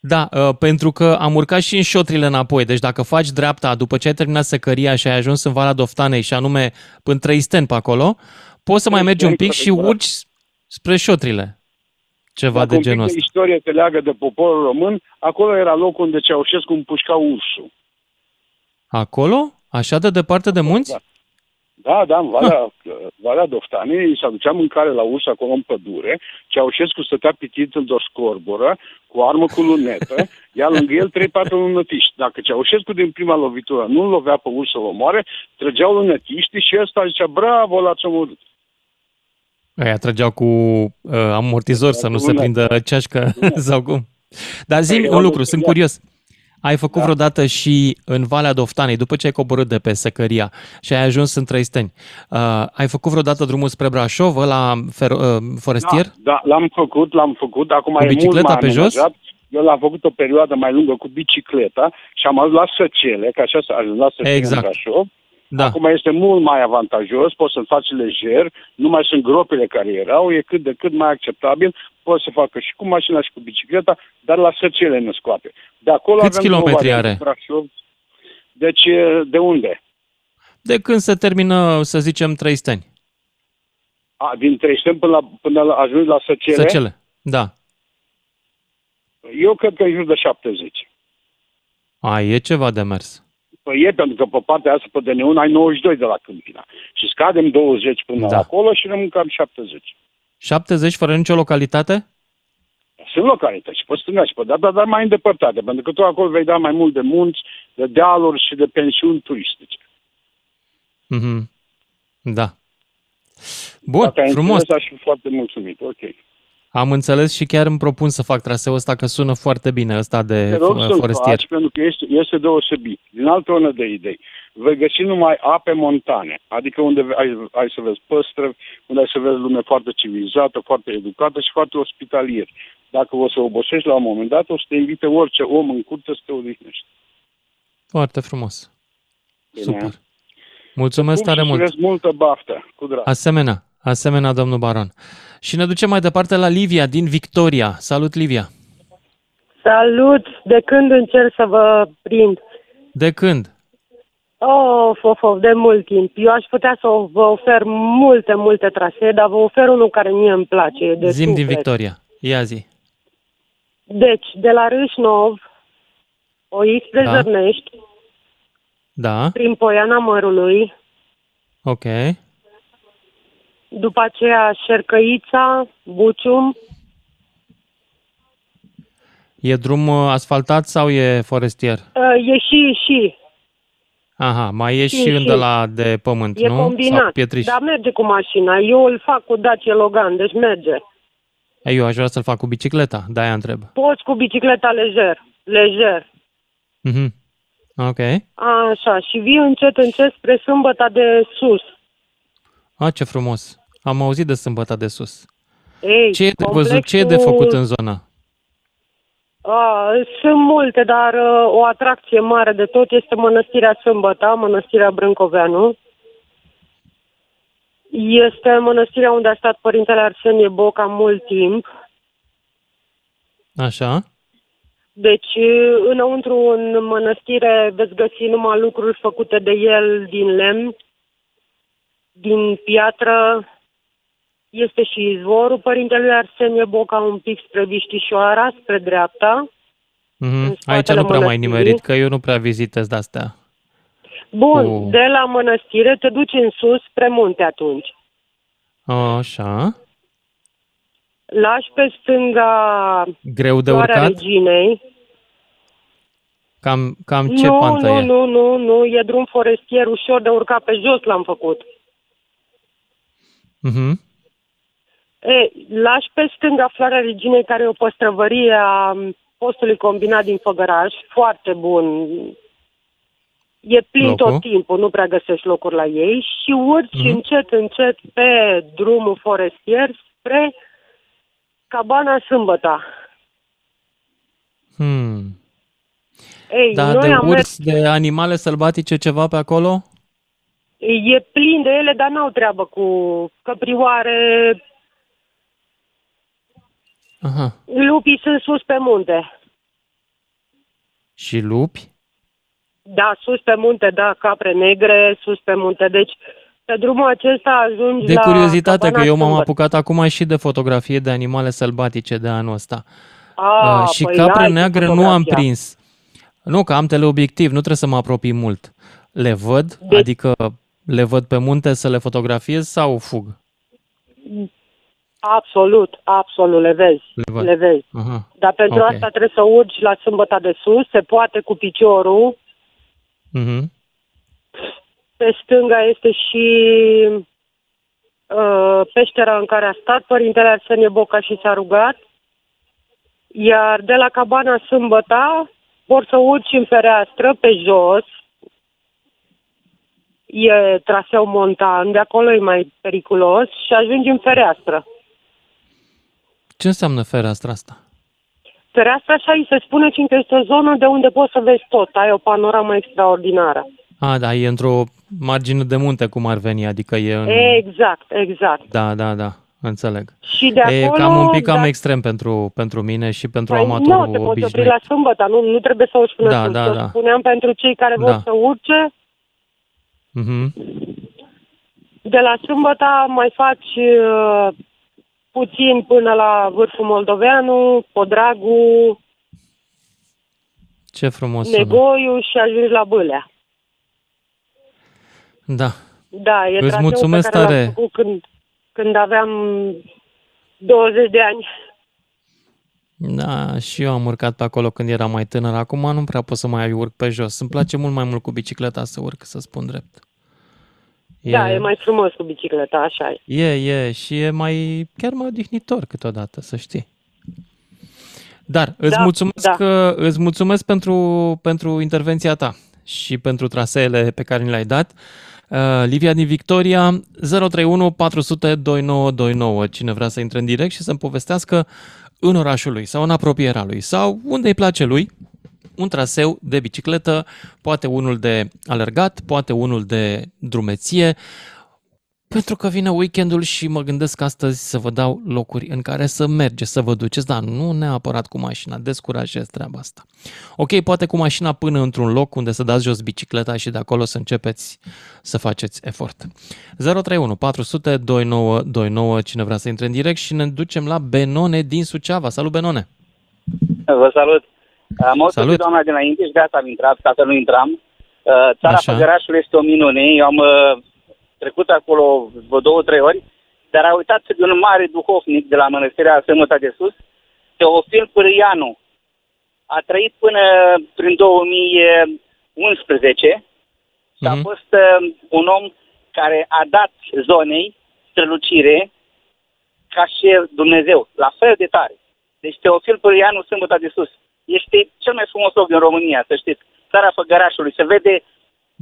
Speaker 2: Da, uh, pentru că am urcat și în șotrile înapoi. Deci dacă faci dreapta după ce ai terminat secăria și ai ajuns în Valea Doftanei și anume până Trăisten pe acolo, poți să mai mergi un pic și urci spre șotrile. Ceva
Speaker 7: Dacă
Speaker 2: de
Speaker 7: un pic
Speaker 2: genul
Speaker 7: de
Speaker 2: ăsta.
Speaker 7: istorie te leagă de poporul român, acolo era locul unde Ceaușescu împușca ursul.
Speaker 2: Acolo? Așa de departe de munți?
Speaker 7: Da. Da, da, în Valea, Valea Doftanei îi se aducea mâncare la urs acolo în pădure. Ceaușescu stătea pitit într-o scorboră cu o armă cu lunetă, iar lângă el 3-4 lunetiști. Dacă Ceaușescu din prima lovitură nu-l lovea pe urs să-l omoare, trăgeau lunetiștii și ăsta zicea, bravo, l-ați omorât.
Speaker 2: Aia trăgeau cu uh, amortizor să nu se
Speaker 7: Lună.
Speaker 2: prindă ceașcă sau cum. Dar zi
Speaker 7: Păi,
Speaker 2: un
Speaker 7: eu
Speaker 2: lucru,
Speaker 7: nu
Speaker 2: sunt
Speaker 7: știam.
Speaker 2: curios. Ai făcut
Speaker 7: Da.
Speaker 2: vreodată și în Valea Doftanei, după ce ai coborât de pe Secăria și ai ajuns în Trăisteni, uh, ai făcut vreodată drumul spre Brașov, la fer, uh, forestier?
Speaker 7: Da, da, l-am făcut, l-am făcut. Acum
Speaker 2: Cu
Speaker 7: e mult
Speaker 2: bicicleta
Speaker 7: mai
Speaker 2: pe jos?
Speaker 7: amenajat. Eu l-am făcut o perioadă mai lungă cu bicicleta și am ajuns la Săcele, că așa s-a ajuns la Săcele
Speaker 2: Exact.
Speaker 7: în Brașov.
Speaker 2: Da.
Speaker 7: Acum este mult mai avantajos, poți să-l faci lejer, nu mai sunt gropile care erau, e cât de cât mai acceptabil, poți să facă și cu mașina și cu bicicleta, dar la Săcele ne scoate. De acolo
Speaker 2: Câți
Speaker 7: avem două
Speaker 2: kilometri
Speaker 7: variante,
Speaker 2: are?
Speaker 7: Brașov. Deci, e, de unde?
Speaker 2: De când se termină, să zicem, Trăisteni?
Speaker 7: A, din Treșten până, la, până la, ajungi la Săcele?
Speaker 2: Săcele. Da.
Speaker 7: Eu cred că în jur de 70.
Speaker 2: A, e ceva de mers.
Speaker 7: Păi e, pentru că pe partea asta, pe DN1, ai 92 de la Câmpina. Și scadem 20 până
Speaker 2: Da.
Speaker 7: da. acolo și rămân cam 70.
Speaker 2: 70 fără nicio localitate?
Speaker 7: Sunt localități, și pe stânga și pe dreapta, dar mai îndepărtate, pentru că tu acolo vei da mai mult de munți, de dealuri și de pensiuni turistice.
Speaker 2: Mhm. Da. Bun,
Speaker 7: Dacă ai
Speaker 2: frumos.
Speaker 7: înțeles, aș fi foarte mulțumit. Ok.
Speaker 2: Am înțeles și chiar îmi propun să fac traseul ăsta, că sună foarte bine ăsta de
Speaker 7: Te rog
Speaker 2: f-
Speaker 7: să-l
Speaker 2: forestier.
Speaker 7: faci, pentru că este, este deosebit. Din altă onă de idei. Vei găsi numai ape montane, adică unde ai, ai să vezi păstrăvi, unde ai să vezi lume foarte civilizată, foarte educată și foarte ospitalieri. Dacă o să obosești la un moment dat, o să te invite orice om în curte să te odihnești.
Speaker 2: Foarte frumos.
Speaker 7: Bine.
Speaker 2: Super. Mulțumesc
Speaker 7: Cum
Speaker 2: tare
Speaker 7: și
Speaker 2: mult.
Speaker 7: urez multă baftă, cu drag.
Speaker 2: Asemenea, asemenea, domnul Baron. Și ne ducem mai departe la Livia din Victoria. Salut, Livia.
Speaker 8: Salut! De când încerc să vă prind?
Speaker 2: De când?
Speaker 8: Of, of, of, de mult timp. Eu aș putea să vă ofer multe, multe trasee, dar vă ofer unul care mie îmi place. e De
Speaker 2: Zim din
Speaker 8: suflet.
Speaker 2: Victoria. Ia zi.
Speaker 8: Deci, de la Râșnov, o X de
Speaker 2: Da.
Speaker 8: Zărnești,
Speaker 2: Da,
Speaker 8: prin Poiana Mărului,
Speaker 2: ok.
Speaker 8: După aceea Șercăița, Bucium,
Speaker 2: E drum uh, asfaltat sau e forestier?
Speaker 8: uh, e și, și,
Speaker 2: Aha, mai e și
Speaker 8: Și-
Speaker 2: în
Speaker 8: și.
Speaker 2: de la de pământ,
Speaker 8: e
Speaker 2: nu? Sau
Speaker 8: combinat,
Speaker 2: pietriș.
Speaker 8: dar merge cu mașina. Eu îl fac cu Dacia Logan, deci merge.
Speaker 2: Ei, Eu aș vrea să-l fac cu bicicleta, de-aia întreb.
Speaker 8: Poți cu bicicleta lejer, lejer.
Speaker 2: Mhm. Ok.
Speaker 8: Așa, și vii încet, încet spre sâmbăta de sus.
Speaker 2: A, ce frumos. Am auzit de sâmbăta de sus.
Speaker 8: Ei,
Speaker 2: Ce e de văzut, ce e de
Speaker 8: complexul-
Speaker 2: făcut în zonă?
Speaker 8: A, sunt multe, dar uh, o atracție mare de tot este Mănăstirea Sâmbăta, Mănăstirea Brâncoveanu. Este mănăstirea unde a stat Părintele Arsenie Boca mult timp.
Speaker 2: Așa?
Speaker 8: Deci, uh, înăuntru, în mănăstire, veți găsi numai lucruri făcute de el din lemn, din piatră. Este și izvorul Părintelui Arsenie Boca, un pic spre Viștișoara, spre dreapta.
Speaker 2: Mhm. Aici
Speaker 8: spatele
Speaker 2: nu prea mai
Speaker 8: mănăstirii.
Speaker 2: nimerit, că eu nu prea vizitez de-astea.
Speaker 8: Bun,
Speaker 2: Cu-
Speaker 8: de la mănăstire te duci în sus spre munte atunci.
Speaker 2: Așa.
Speaker 8: Lași pe stânga
Speaker 2: Greu de
Speaker 8: Floarea
Speaker 2: urcat?
Speaker 8: Reginei.
Speaker 2: Cam, cam ce
Speaker 8: nu,
Speaker 2: pantă
Speaker 8: nu,
Speaker 2: e?
Speaker 8: nu, nu, nu, e drum forestier ușor de urcat pe jos l-am făcut.
Speaker 2: Mhm.
Speaker 8: E, lași pe stânga Floarea Reginei, care e o păstrăvărie a postului combinat din Făgăraș, foarte bun. E plin
Speaker 2: Locul?
Speaker 8: tot timpul, nu prea găsești locuri la ei și urci
Speaker 2: Mhm.
Speaker 8: încet, încet pe drumul forestier spre cabana Sâmbăta.
Speaker 2: Hmm.
Speaker 8: Ei,
Speaker 2: Dar
Speaker 8: noi
Speaker 2: de
Speaker 8: am mers,
Speaker 2: urs, de animale sălbatice ceva pe acolo?
Speaker 8: e plin de ele, dar n-au treabă cu căprioare.
Speaker 2: Aha.
Speaker 8: Lupii sunt sus pe munte.
Speaker 2: Și lupi?
Speaker 8: Da, sus pe munte, da, capre negre, sus pe munte. Deci, pe drumul acesta ajungi
Speaker 2: De
Speaker 8: la
Speaker 2: curiozitate, că
Speaker 8: cabana
Speaker 2: eu m-am
Speaker 8: Sâmbătă.
Speaker 2: apucat acum și de fotografie de animale sălbatice de anul ăsta.
Speaker 8: A,
Speaker 2: Uh, și
Speaker 8: păi
Speaker 2: capre
Speaker 8: ai cu
Speaker 2: neagre nu am
Speaker 8: fotografia.
Speaker 2: prins. Nu, că am teleobiectiv, nu trebuie să mă apropii mult. Le văd,
Speaker 8: De-
Speaker 2: adică le văd pe munte să le fotografiez sau fug?
Speaker 8: Absolut, absolut, le vezi.
Speaker 2: Le văd.
Speaker 8: Le vezi.
Speaker 2: Aha.
Speaker 8: Dar pentru
Speaker 2: Ok.
Speaker 8: asta trebuie să urci la sâmbăta de sus, se poate cu piciorul.
Speaker 2: Mhm.
Speaker 8: Pe stânga este și uh, peștera în care a stat Părintele Arsenie Boca și s-a rugat. Iar de la cabana Sâmbăta vor să urci în fereastră pe jos. E traseu montan, de acolo e mai periculos și ajungi în fereastră.
Speaker 2: Ce înseamnă fereastra asta?
Speaker 8: Fereastra așa îi se spune, fiindcă este o zonă de unde poți să vezi tot. Ai o panoramă extraordinară.
Speaker 2: A, da, e într-o margine de munte, cum ar veni, adică e în...
Speaker 8: Exact, exact.
Speaker 2: Da, da, da, înțeleg.
Speaker 8: Și de
Speaker 2: e
Speaker 8: acolo...
Speaker 2: cam un pic cam
Speaker 8: da-
Speaker 2: extrem pentru, pentru mine și pentru
Speaker 8: Păi
Speaker 2: amatorul
Speaker 8: nu, te poți opri
Speaker 2: obișnuit.
Speaker 8: la sâmbătă, nu, nu trebuie să o spună
Speaker 2: Da,
Speaker 8: sus.
Speaker 2: da,
Speaker 8: O
Speaker 2: da.
Speaker 8: spuneam pentru cei care vor
Speaker 2: Da.
Speaker 8: să urce.
Speaker 2: Mhm.
Speaker 8: De la sâmbătă mai faci uh, puțin până la vârful Moldoveanu, Podragu,
Speaker 2: Ce frumos sună.
Speaker 8: Negoiu și ajungi la Bâlea.
Speaker 2: Da.
Speaker 8: Da, e
Speaker 2: Îți
Speaker 8: traseul
Speaker 2: mulțumesc
Speaker 8: pe care
Speaker 2: tare.
Speaker 8: l-am făcut când, când aveam 20 de ani.
Speaker 2: Da, și eu am urcat pe acolo când eram mai tânăr. Acum nu prea pot să mai urc pe jos. Îmi place mult mai mult cu bicicleta să urc, să spun drept. E,
Speaker 8: Da, e mai frumos cu bicicleta, așa e.
Speaker 2: E, e, și e mai, chiar mai odihnitor câteodată, să știi. Dar îți
Speaker 8: Da,
Speaker 2: mulțumesc,
Speaker 8: da.
Speaker 2: că, îți mulțumesc pentru, pentru intervenția ta și pentru traseele pe care ni le-ai dat. Uh, Livia din Victoria, 031 400 2929. Cine vrea să intre în direct și să-mi povestească în orașul lui sau în apropierea lui sau unde îi place lui, un traseu de bicicletă, poate unul de alergat, poate unul de drumeție, Pentru că vine weekendul și mă gândesc astăzi să vă dau locuri în care să mergeți, să vă duceți, dar nu neapărat cu mașina, descurajez treaba asta. Ok, poate cu mașina până într-un loc unde să dați jos bicicleta și de acolo să începeți să faceți efort. 031 400 2929, cine vrea să intre în direct și ne ducem la Benone din Suceava. Salut, Benone!
Speaker 9: Vă salut! Am auzit
Speaker 2: Salut.
Speaker 9: doamna dinainte și de asta am intrat, ca să nu intram. Uh, Țara
Speaker 2: Așa.
Speaker 9: Făgărașului este o minune. Eu am uh, trecut acolo vreo două, trei ori, dar a uitat de un mare duhovnic de la Mănăstirea Sămăta de Sus, Teofil Pârâianu. A trăit până prin 2011 și a
Speaker 2: Mhm.
Speaker 9: fost uh, un om care a dat zonei strălucire ca și Dumnezeu, la fel de tare. Deci Teofil Pârâianu, Sâmbăta de Sus, este cel mai frumos loc din România, să știți. Țara Făgărașului, se vede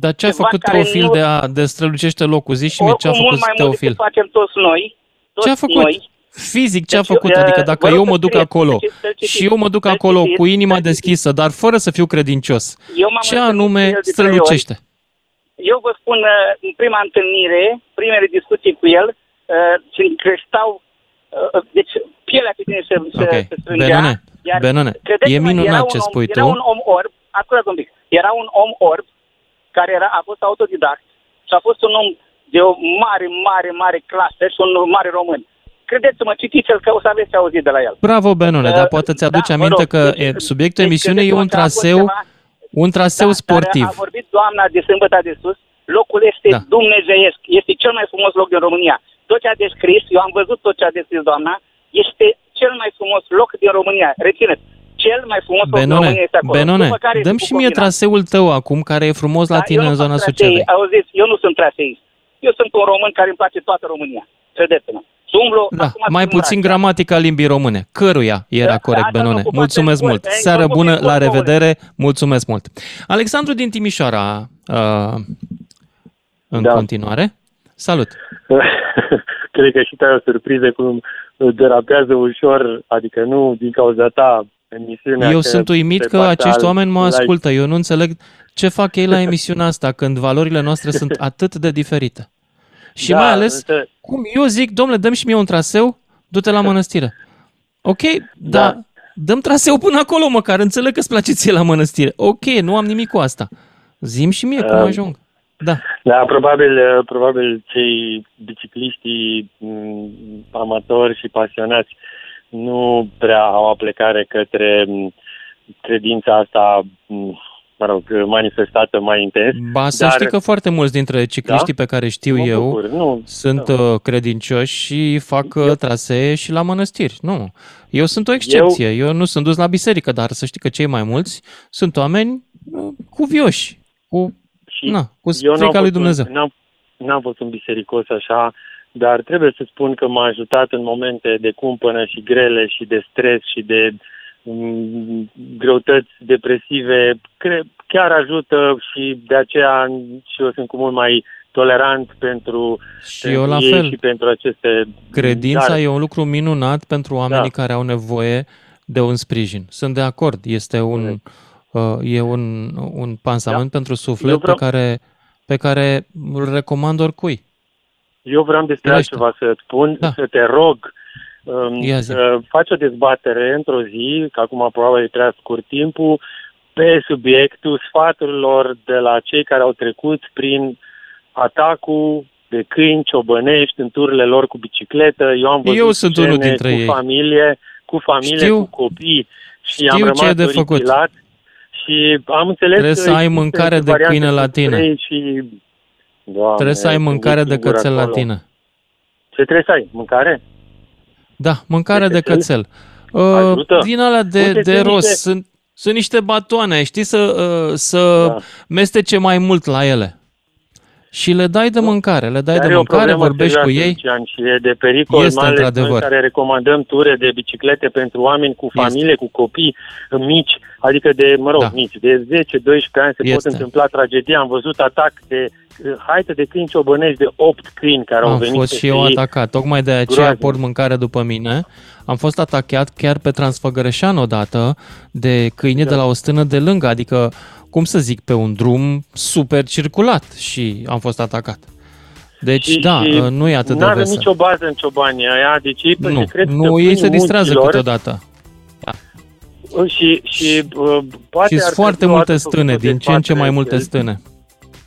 Speaker 2: Dar ce a
Speaker 9: Ceva
Speaker 2: făcut
Speaker 9: care
Speaker 2: Teofil
Speaker 9: nu-
Speaker 2: de a de strălucește locul? Zici și mie ce a
Speaker 9: oricum
Speaker 2: făcut
Speaker 9: mult mai mult
Speaker 2: Teofil?
Speaker 9: decât facem toți noi. Toți
Speaker 2: Ce a făcut?
Speaker 9: Noi,
Speaker 2: Fizic, ce a
Speaker 9: Deci,
Speaker 2: făcut?
Speaker 9: uh,
Speaker 2: Adică
Speaker 9: vă
Speaker 2: dacă
Speaker 9: rog
Speaker 2: eu
Speaker 9: să
Speaker 2: mă duc
Speaker 9: scrieți,
Speaker 2: acolo
Speaker 9: să citiți, să citiți,
Speaker 2: și eu mă duc
Speaker 9: să
Speaker 2: acolo
Speaker 9: citiți,
Speaker 2: cu inima
Speaker 9: să citiți.
Speaker 2: deschisă, dar fără să fiu credincios,
Speaker 9: Eu m-am
Speaker 2: ce
Speaker 9: întâlnit cu
Speaker 2: anume
Speaker 9: el de trei
Speaker 2: strălucește?
Speaker 9: Eu vă spun, uh, în prima întâlnire, primele discuții cu el, uh, și creștau, uh, deci pielea pe tine se, se,
Speaker 2: Ok,
Speaker 9: se strângea.
Speaker 2: Benone,
Speaker 9: iar
Speaker 2: Benone,
Speaker 9: credeți-mă,
Speaker 2: e minunat
Speaker 9: era un
Speaker 2: ce
Speaker 9: om,
Speaker 2: spui
Speaker 9: era
Speaker 2: tu.
Speaker 9: un om orb, ascultă un pic, era un om orb care era, a fost autodidact și a fost un om de o mare, mare, mare clasă și un mare român. Credeți-mă, citiți-l că o să aveți auzit de la el.
Speaker 2: Bravo, Benone,
Speaker 9: Uh,
Speaker 2: dar poate ți-aduce
Speaker 9: da, vă
Speaker 2: aminte
Speaker 9: rog,
Speaker 2: că
Speaker 9: deci-
Speaker 2: e, subiectul
Speaker 9: deci
Speaker 2: emisiunii e
Speaker 9: credeți-mă
Speaker 2: un
Speaker 9: că a fost
Speaker 2: traseu,
Speaker 9: ceva-
Speaker 2: un traseu
Speaker 9: da,
Speaker 2: sportiv.
Speaker 9: Dar a vorbit doamna de sâmbătă de sus, locul este
Speaker 2: Da.
Speaker 9: da. dumnezeiesc, este cel mai frumos loc din România. Tot ce a descris, eu am văzut tot ce a descris doamna, este cel mai frumos loc din România. Rețineți, cel mai frumos loc din
Speaker 2: Benone,
Speaker 9: România este acolo.
Speaker 2: Benone,
Speaker 9: După care
Speaker 2: dăm
Speaker 9: este
Speaker 2: și mie
Speaker 9: Bucovina.
Speaker 2: traseul tău acum, care e frumos la
Speaker 9: Da,
Speaker 2: tine
Speaker 9: eu nu
Speaker 2: în
Speaker 9: fac
Speaker 2: zona
Speaker 9: trasee,
Speaker 2: Sucevei.
Speaker 9: Auziți, eu nu sunt traseist. Eu sunt un român care îmi place toată România. Credeți-mă. Și umblu
Speaker 2: Da,
Speaker 9: acum
Speaker 2: mai
Speaker 9: prin
Speaker 2: puțin
Speaker 9: oraș.
Speaker 2: gramatica limbii române. Căruia era
Speaker 9: Da,
Speaker 2: corect,
Speaker 9: asta mă
Speaker 2: Benone.
Speaker 9: ocupați
Speaker 2: Mulțumesc
Speaker 9: în
Speaker 2: mult.
Speaker 9: mult, eh?
Speaker 2: Seară
Speaker 9: Vă
Speaker 2: bună,
Speaker 9: mulțumesc
Speaker 2: la
Speaker 9: mult,
Speaker 2: revedere. Mulțumesc mult. Alexandru din Timișoara, uh, în
Speaker 10: Da.
Speaker 2: continuare. Salut.
Speaker 10: Cred că și tu ai o surpriză cum derapează ușor, adică nu din cauza ta emisiunea.
Speaker 2: Eu
Speaker 10: că
Speaker 2: sunt uimit
Speaker 10: pe
Speaker 2: că
Speaker 10: partea
Speaker 2: acești
Speaker 10: al-
Speaker 2: oameni mă
Speaker 10: live.
Speaker 2: ascultă. Eu nu înțeleg ce fac ei la emisiunea asta când valorile noastre sunt atât de diferite. Și
Speaker 10: Da,
Speaker 2: mai ales,
Speaker 10: însă-
Speaker 2: cum eu zic, domnule, dăm și mie un traseu, du-te la mănăstire. Ok, da. dar dăm traseu până acolo măcar, înțeleg că îți place ție la mănăstire. Ok, nu am nimic cu asta. Zim și mie cum
Speaker 10: Um,
Speaker 2: ajung. Da.
Speaker 10: Da, probabil, uh, probabil cei bicicliștii m, amatori și pasionați nu prea au aplecare către m, credința asta, m, mă rog, manifestată mai intens.
Speaker 2: Ba, să
Speaker 10: Dar-
Speaker 2: știi că foarte mulți dintre cicliștii
Speaker 10: Da?
Speaker 2: pe care știu
Speaker 10: Mă
Speaker 2: eu
Speaker 10: bucur, nu,
Speaker 2: sunt
Speaker 10: da.
Speaker 2: uh, credincioși și fac uh, trasee și la mănăstiri. Nu. Eu sunt o excepție. Eu... eu nu sunt dus la biserică, dar să știi că cei mai mulți sunt oameni uh, cuvioși, cu,
Speaker 10: Și
Speaker 2: na, cu
Speaker 10: eu n-am
Speaker 2: frica lui
Speaker 10: fost
Speaker 2: Dumnezeu.
Speaker 10: Un, n-am, n-am fost un bisericos așa, dar trebuie să spun că m-a ajutat în momente de cumpănă și grele și de stres și de m, greutăți depresive. Cre, chiar ajută și de aceea și eu sunt cu mult mai tolerant pentru,
Speaker 2: Și
Speaker 10: pentru
Speaker 2: eu la
Speaker 10: ei
Speaker 2: fel.
Speaker 10: și pentru aceste...
Speaker 2: Credința
Speaker 10: dar,
Speaker 2: e un lucru minunat pentru oamenii
Speaker 10: Da.
Speaker 2: care au nevoie de un sprijin. Sunt de acord. Este un, uh, e un, un pansament pentru suflet
Speaker 10: Eu vreau-
Speaker 2: pe, care, pe care îl recomand oricui.
Speaker 10: Eu vreau despre
Speaker 2: Firește.
Speaker 10: altceva să spun,
Speaker 2: Da.
Speaker 10: să te rog um,
Speaker 2: Ia zi.
Speaker 10: să faci o dezbatere într-o zi, că acum probabil e prea scurt timpul, pe subiectul sfaturilor de la cei care au trecut prin atacul de câini ciobănești în turile lor cu bicicletă. Eu am văzut
Speaker 2: Eu sunt
Speaker 10: scene
Speaker 2: unul dintre
Speaker 10: cu
Speaker 2: ei.
Speaker 10: familie, cu familie,
Speaker 2: Știu.
Speaker 10: cu copii și
Speaker 2: Știu
Speaker 10: am
Speaker 2: ce
Speaker 10: rămas
Speaker 2: e de făcut.
Speaker 10: oripilat și am înțeles
Speaker 2: Trebuie
Speaker 10: că
Speaker 2: să ai
Speaker 10: există
Speaker 2: mâncare
Speaker 10: niște
Speaker 2: de
Speaker 10: variante
Speaker 2: câine la tine.
Speaker 10: spray Și... Doamne,
Speaker 2: Trebuie să ai
Speaker 10: sunt
Speaker 2: mâncare de
Speaker 10: singur
Speaker 2: cățel la
Speaker 10: acolo.
Speaker 2: tine.
Speaker 10: Ce trebuie să ai? Mâncare?
Speaker 2: Da, mâncare
Speaker 10: De
Speaker 2: de
Speaker 10: cățel?
Speaker 2: cățel. Uh,
Speaker 10: Ajută?
Speaker 2: din alea de,
Speaker 10: Uite,
Speaker 2: de
Speaker 10: sunt
Speaker 2: rost.
Speaker 10: niște-
Speaker 2: Sunt, sunt niște batoane, știi, să, uh, să
Speaker 10: Da.
Speaker 2: mestece mai mult la ele. Și le dai de mâncare, le dai
Speaker 10: Dar
Speaker 2: de
Speaker 10: e o
Speaker 2: mâncare,
Speaker 10: problemă
Speaker 2: vorbești cu
Speaker 10: serioasă,
Speaker 2: ei.
Speaker 10: Lucian, și e de pericol,
Speaker 2: Este,
Speaker 10: mai ales noi
Speaker 2: într-adevăr.
Speaker 10: care recomandăm ture de biciclete pentru oameni cu
Speaker 2: Este.
Speaker 10: familie, cu copii mici, adică de, mă rog,
Speaker 2: Da.
Speaker 10: mici, de 10-12 ani se
Speaker 2: Este.
Speaker 10: pot întâmpla tragedii. Am văzut atac de haite de câini ciobănești de 8 câini care au
Speaker 2: Am
Speaker 10: venit
Speaker 2: fost
Speaker 10: peste
Speaker 2: și eu
Speaker 10: ei.
Speaker 2: atacat, tocmai de aceea
Speaker 10: Groaznic.
Speaker 2: port mâncare după mine. Am fost atacat chiar pe Transfăgărășan odată de câine
Speaker 10: Da.
Speaker 2: de la o stână de lângă, adică, cum să zic, pe un drum super circulat și am fost atacat. Deci, și, da,
Speaker 10: și
Speaker 2: nu e atât de
Speaker 10: Nu avem
Speaker 2: vesel.
Speaker 10: nicio bază în ciobanii aia, deci ei
Speaker 2: Nu,
Speaker 10: cred că
Speaker 2: nu, ei
Speaker 10: pâinii
Speaker 2: se distrează
Speaker 10: unchilor-
Speaker 2: câteodată.
Speaker 10: Și, și uh, poate
Speaker 2: Și
Speaker 10: ar
Speaker 2: sunt foarte
Speaker 10: trebui o
Speaker 2: multe
Speaker 10: dată
Speaker 2: stâne,
Speaker 10: făcută
Speaker 2: din ce în ce mai
Speaker 10: dezbatere.
Speaker 2: multe stâne.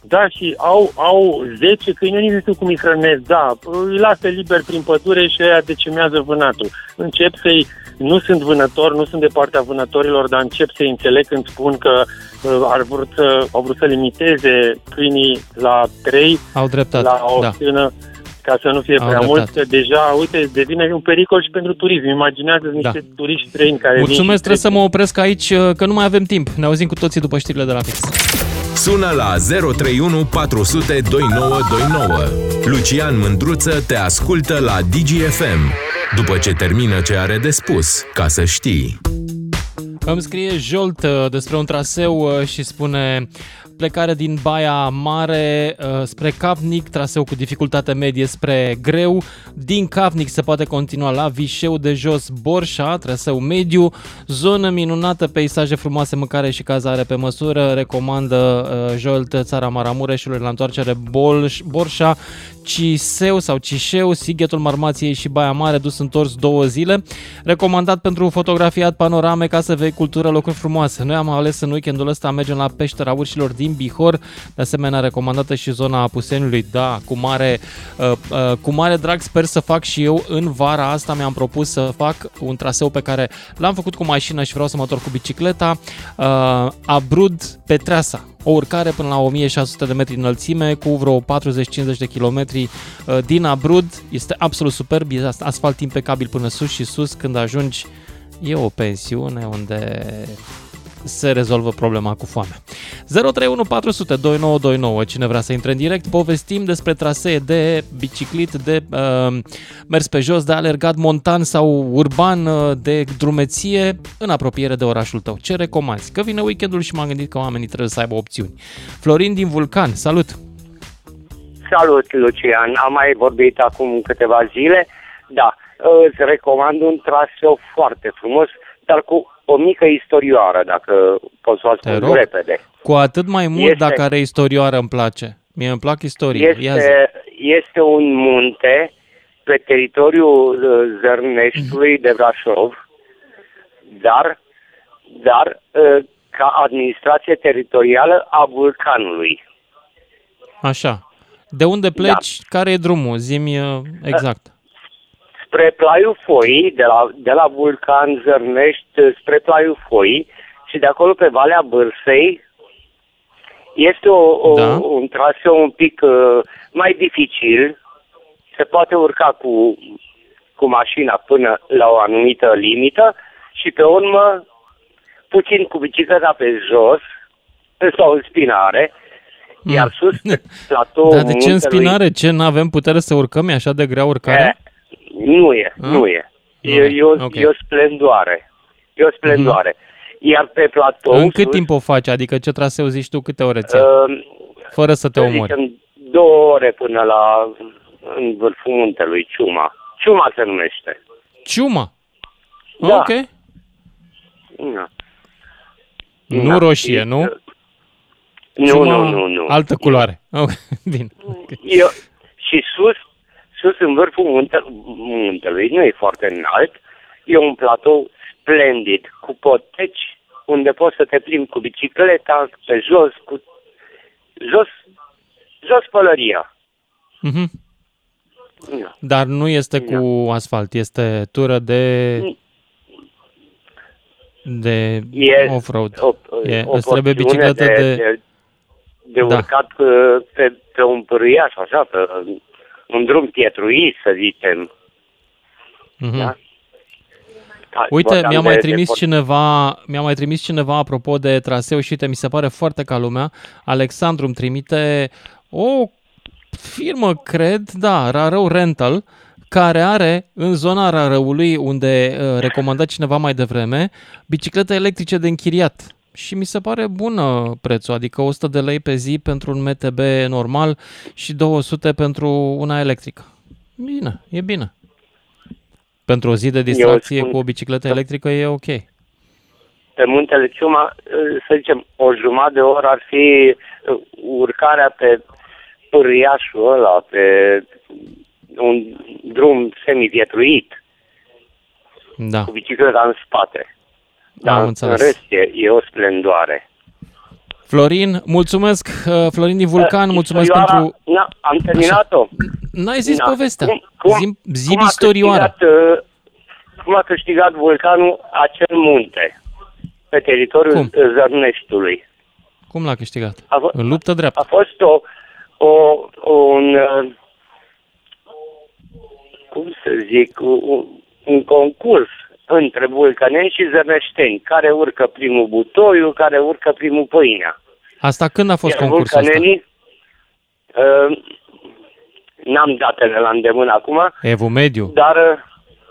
Speaker 10: Da, și au, au 10 câini, nu știu cum îi hrănesc, da, îi lasă liber prin pădure și aia decimează vânatul. Încep să-i, nu sunt vânători, nu sunt de partea vânătorilor, dar încep să-i înțeleg când spun că uh, ar vrut să, au vrut să limiteze câinii la 3,
Speaker 2: Au dreptate,
Speaker 10: la o
Speaker 2: da.
Speaker 10: stână, ca să nu fie
Speaker 2: Au
Speaker 10: prea
Speaker 2: dreptate.
Speaker 10: mult, că deja, uite, devine un pericol și pentru turism. Imaginează niște turiști străini care vin și
Speaker 2: Mulțumesc, trebuie
Speaker 10: trec.
Speaker 2: să mă opresc aici, că nu mai avem timp. Ne auzim cu toții după știrile de la fix.
Speaker 11: Sună la 031 400 2929. Lucian Mândruță te ascultă la DGFM. După ce termină ce are de spus, ca să știi.
Speaker 2: Îmi scrie Jolt uh, despre un traseu uh, și spune plecare din Baia Mare uh, spre Capnic, traseu cu dificultate medie spre greu. Din Capnic se poate continua la Vișeu de jos Borșa, traseu mediu. Zonă minunată, peisaje frumoase, mâncare și cazare pe măsură. Recomandă uh, Jolt țara Maramureșului la întoarcere Bolș, Borșa. Ciseu sau Cișeu, Sighetul Marmației și Baia Mare, dus întors două zile. Recomandat pentru fotografiat panorame ca să vei cultură, locuri frumoase. Noi am ales în weekendul ăsta mergem la peștera urșilor din Bihor, de asemenea recomandată și zona Apuseniului, da, cu mare, uh, uh, cu mare drag sper să fac și eu în vara asta mi-am propus să fac un traseu pe care l-am făcut cu mașină și vreau să mă întorc cu bicicleta, uh, Abrud Petreasa, o urcare până la 1600 de metri înălțime cu vreo 40-50 de kilometri uh, din Abrud. Este absolut superb, e as- asfalt impecabil până sus și sus. Când ajungi, e o pensiune unde se rezolvă problema cu foame. 031 400 2929. Cine vrea să intre în direct, povestim despre trasee de biciclit, de uh, mers pe jos, de alergat montan sau urban, uh, de drumeție în apropiere de orașul tău. Ce recomanzi? Că vine weekendul și m-am gândit că oamenii trebuie să aibă opțiuni. Florin din Vulcan, salut!
Speaker 12: Salut, Lucian. Am mai vorbit acum câteva zile. Da, îți recomand un traseu foarte frumos, dar cu o mică istorioară, dacă pot să o
Speaker 2: Te
Speaker 12: spun
Speaker 2: rog.
Speaker 12: repede.
Speaker 2: Cu atât mai mult
Speaker 12: Este-
Speaker 2: dacă are istorioară îmi place. Mie îmi plac istorii. Ia zi.
Speaker 12: Este, este un munte pe teritoriul uh, Zărneștiului de Brașov, dar, dar uh, ca administrație teritorială a Vulcanului.
Speaker 2: Așa. De unde pleci? Care e drumul? Zimi uh, exact.
Speaker 12: Spre Plaiul Foi, de la, de la Vulcan Zărnești spre Plaiul Foi și de acolo pe Valea Bârsei este o, o,
Speaker 2: Da.
Speaker 12: un traseu un pic uh, mai dificil. Se poate urca cu, cu mașina până la o anumită limită și pe urmă puțin cu bicicleta pe jos sau în spinare, iar sus pe platou
Speaker 2: Dar de ce în
Speaker 12: muntelui-
Speaker 2: spinare? Ce, n-avem putere să urcăm? E așa de grea urcarea?
Speaker 12: Nu e,
Speaker 2: Ah?
Speaker 12: nu e.
Speaker 2: Nu
Speaker 12: E,
Speaker 2: e,
Speaker 12: e, o,
Speaker 2: ok.
Speaker 12: e o splendoare. E o splendoare. Iar pe platou...
Speaker 2: În cât
Speaker 12: sus,
Speaker 2: timp o faci? Adică ce traseu zici tu? Câte ore ți
Speaker 12: uh,
Speaker 2: Fără să te
Speaker 12: să
Speaker 2: omori.
Speaker 12: zicem, două ore până la în vârful muntelui, Ciuma. Ciuma se numește.
Speaker 2: Ciuma?
Speaker 12: Da.
Speaker 2: Ok.
Speaker 12: Da.
Speaker 2: Nu
Speaker 12: Da,
Speaker 2: roșie,
Speaker 12: e-
Speaker 2: nu?
Speaker 12: Nu,
Speaker 2: Ciuma,
Speaker 12: nu, nu, nu.
Speaker 2: Altă culoare. Ok, Bine.
Speaker 12: Eu, și sus, sus în vârful munte, muntelui, nu e foarte înalt, e un platou splendid, cu poteci, unde poți să te plimbi cu bicicleta, pe jos, cu jos, jos pălăria.
Speaker 2: Mhm.
Speaker 12: Da.
Speaker 2: Dar nu este cu asfalt, este tură de de
Speaker 12: E
Speaker 2: off-road.
Speaker 12: o,
Speaker 2: E,
Speaker 12: o
Speaker 2: îți trebuie
Speaker 12: porțiune
Speaker 2: bicicletă de...
Speaker 12: de, de
Speaker 2: Da.
Speaker 12: urcat uh, pe, pe un pârâiaș, așa, pe un drum pietruit, să zicem.
Speaker 2: Mhm.
Speaker 12: Da? Da,
Speaker 2: Uite,
Speaker 12: vorbeam
Speaker 2: mi-a mai
Speaker 12: de-
Speaker 2: trimis
Speaker 12: de-
Speaker 2: cineva, mi-a mai trimis cineva apropo de traseu și uite, mi se pare foarte ca lumea. Alexandru îmi trimite o firmă, cred, da, Rarău Rental, care are în zona Rarăului, unde uh, recomanda cineva mai devreme, biciclete electrice de închiriat. Și mi se pare bună prețul, adică 100 de lei pe zi pentru un MTB normal și 200 pentru una electrică. Bine, e bine. Pentru o zi de distracție
Speaker 12: spun-
Speaker 2: cu o bicicletă electrică e ok.
Speaker 12: pe muntele Ciuma, uh, să zicem, o jumătate de oră ar fi uh, urcarea pe, pâriașul ăla pe un drum semivietruit
Speaker 2: Da,
Speaker 12: cu bicicleta în spate. Dar
Speaker 2: am
Speaker 12: în
Speaker 2: înțeles.
Speaker 12: rest e, e o splendoare.
Speaker 2: Florin, mulțumesc, uh, Florin din Vulcan,
Speaker 12: Uh,
Speaker 2: mulțumesc
Speaker 12: istorioara-
Speaker 2: pentru...
Speaker 12: Na, am terminat-o.
Speaker 2: N-ai zis
Speaker 12: Na.
Speaker 2: povestea.
Speaker 12: Cum, cum,
Speaker 2: Zim, zi
Speaker 12: cum a
Speaker 2: istorioara.
Speaker 12: câștigat, uh, cum a câștigat vulcanul acel munte pe teritoriul
Speaker 2: Cum?
Speaker 12: Zărneștului?
Speaker 2: Cum l-a câștigat?
Speaker 12: A fost-
Speaker 2: În luptă dreaptă.
Speaker 12: A fost o, o, un, uh, cum să zic, un, un concurs între vulcaneni și zărneșteni. Care urcă primul butoiul, care urcă primul pâinea.
Speaker 2: Asta când a fost
Speaker 12: Iar
Speaker 2: concursul ăsta?
Speaker 12: vulcanenii, uh, n-am datele la îndemână acum,
Speaker 2: Evu Mediu.
Speaker 12: dar uh,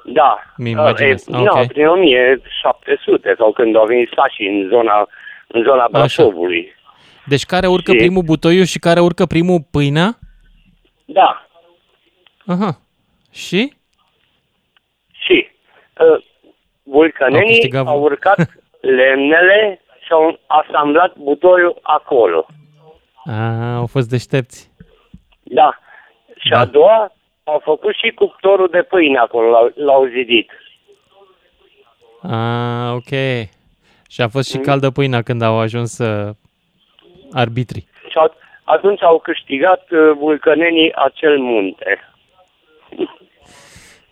Speaker 12: da,
Speaker 2: Mi imaginez.
Speaker 12: Uh,
Speaker 2: Ah,
Speaker 12: e,
Speaker 2: ok.
Speaker 12: nu, prin 1700 sau când au venit sașii în zona, în zona Brașovului.
Speaker 2: Deci care urcă
Speaker 12: Și-
Speaker 2: primul butoiul și care urcă primul pâinea?
Speaker 12: Da,
Speaker 2: Aha. Și?
Speaker 12: și uh,
Speaker 2: Au
Speaker 12: vulcanenii
Speaker 2: câștigat
Speaker 12: au,
Speaker 2: vul-
Speaker 12: urcat lemnele și au asamblat butoiul acolo.
Speaker 2: A, au fost deștepți.
Speaker 12: Da. Și
Speaker 2: Da.
Speaker 12: a doua, au făcut și cuptorul de pâine acolo, l-au, l-au zidit.
Speaker 2: A, ok. Și a fost și
Speaker 12: Mm.
Speaker 2: caldă pâinea când au ajuns uh, arbitrii.
Speaker 12: Și au, atunci au câștigat uh, vulcanenii acel munte.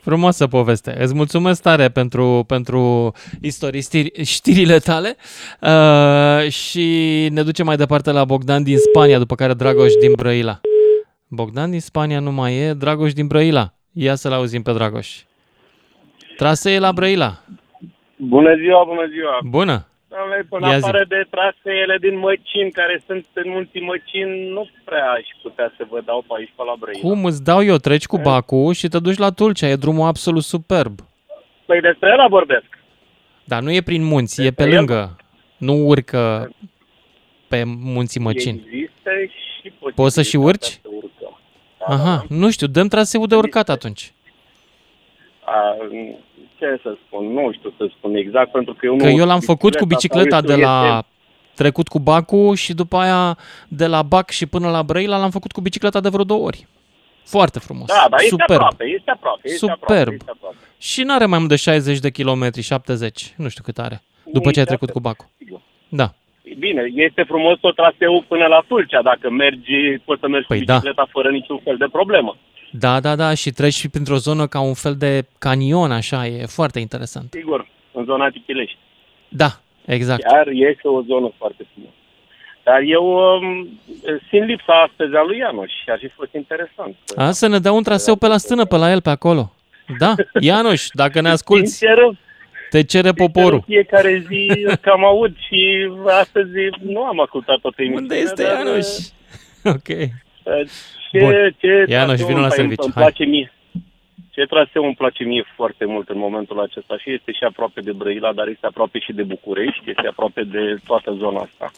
Speaker 2: Frumoasă poveste. Îți mulțumesc tare pentru, pentru istorii, știri, știrile tale uh, și ne ducem mai departe la Bogdan din Spania, după care Dragoș din Brăila. Bogdan din Spania nu mai e, Dragoș din Brăila. Ia să-l auzim pe Dragoș. Trasee la Brăila.
Speaker 13: Bună ziua, bună ziua!
Speaker 2: Bună!
Speaker 13: Doamne, până
Speaker 2: Ia zi.
Speaker 13: afară de traseele din Măcin, care sunt în munții Măcin, nu prea aș putea să vă dau pe aici, pe la Brăila.
Speaker 2: Cum îți dau eu? Treci cu bacul și te duci la Tulcea. E drumul absolut superb.
Speaker 13: Păi despre ăla vorbesc.
Speaker 2: Dar nu e prin munți, e pe
Speaker 13: el?
Speaker 2: lângă. Nu urcă pe munții Măcin.
Speaker 13: Există și
Speaker 2: Poți să și urci?
Speaker 13: să urcăm.
Speaker 2: Aha, nu știu, dăm traseul de urcat atunci.
Speaker 13: A, ce să spun, nu știu să spun exact, pentru că eu
Speaker 2: Că
Speaker 13: nu...
Speaker 2: eu l-am făcut cu bicicleta de la...
Speaker 13: Este...
Speaker 2: Trecut cu bacul și după aia de la bac și până la Brăila l-am făcut cu bicicleta de vreo două ori. Foarte frumos.
Speaker 13: Da, dar este
Speaker 2: Superb.
Speaker 13: aproape, este aproape, este
Speaker 2: Superb.
Speaker 13: aproape, este aproape.
Speaker 2: Și nu are mai mult de 60 de kilometri, 70, nu știu cât are, după ce ai
Speaker 13: Nici
Speaker 2: trecut
Speaker 13: atât,
Speaker 2: cu bacul.
Speaker 13: sigur.
Speaker 2: Da.
Speaker 13: Bine, este frumos tot traseul până la Tulcea, dacă mergi, poți să mergi
Speaker 2: Păi
Speaker 13: cu
Speaker 2: da.
Speaker 13: bicicleta fără niciun fel de problemă.
Speaker 2: Da, da, da, și treci și printr-o zonă ca un fel de canion, așa, e foarte interesant.
Speaker 13: Sigur, în zona Tichilești.
Speaker 2: Da, exact.
Speaker 13: Chiar este o zonă foarte frumoasă. Dar eu um, simt lipsa astăzi a lui Ianoș și ar fi fost interesant.
Speaker 2: A, să ne dea un traseu pe la stână, pe la el, pe acolo. Da, Ianuș, dacă ne asculti,
Speaker 13: Sincer,
Speaker 2: te cere
Speaker 13: în
Speaker 2: poporul.
Speaker 13: fiecare zi cam aud și astăzi nu am ascultat toată emisiunea.
Speaker 2: Unde este
Speaker 13: dar,
Speaker 2: Ianuș? Ok.
Speaker 13: Uh, Ce,
Speaker 2: Bun.
Speaker 13: ce
Speaker 2: Ianuș,
Speaker 13: traseu
Speaker 2: vină la
Speaker 13: îmi-
Speaker 2: serviciu,
Speaker 13: Îmi
Speaker 2: hai.
Speaker 13: place mie. Ce traseu îmi place mie foarte mult în momentul acesta și este și aproape de Brăila, dar este aproape și de București, este aproape de toată zona asta.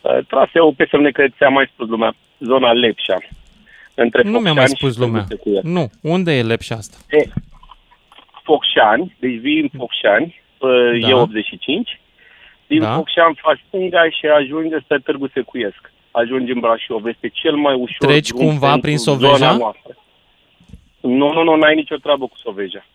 Speaker 13: Uh, Traseul pe semne că ți-a mai spus lumea, zona Lepșa. Între
Speaker 2: Nu mi-a mai
Speaker 13: Focșani
Speaker 2: spus
Speaker 13: și
Speaker 2: lumea.
Speaker 13: Târgu Secuiesc.
Speaker 2: Nu, unde e lepșa asta?
Speaker 13: E, Focșani, deci vii în Focșani, pe
Speaker 2: Da.
Speaker 13: E85, din
Speaker 2: Da.
Speaker 13: Focșani faci stânga și ajungi spre Târgu Secuiesc. Ajungi în Brașov. Este cel mai ușor
Speaker 2: Treci
Speaker 13: drum
Speaker 2: cumva
Speaker 13: pentru
Speaker 2: prin
Speaker 13: zona
Speaker 2: Soveja?
Speaker 13: noastră. Nu, nu, nu, n-ai nicio treabă cu Soveja.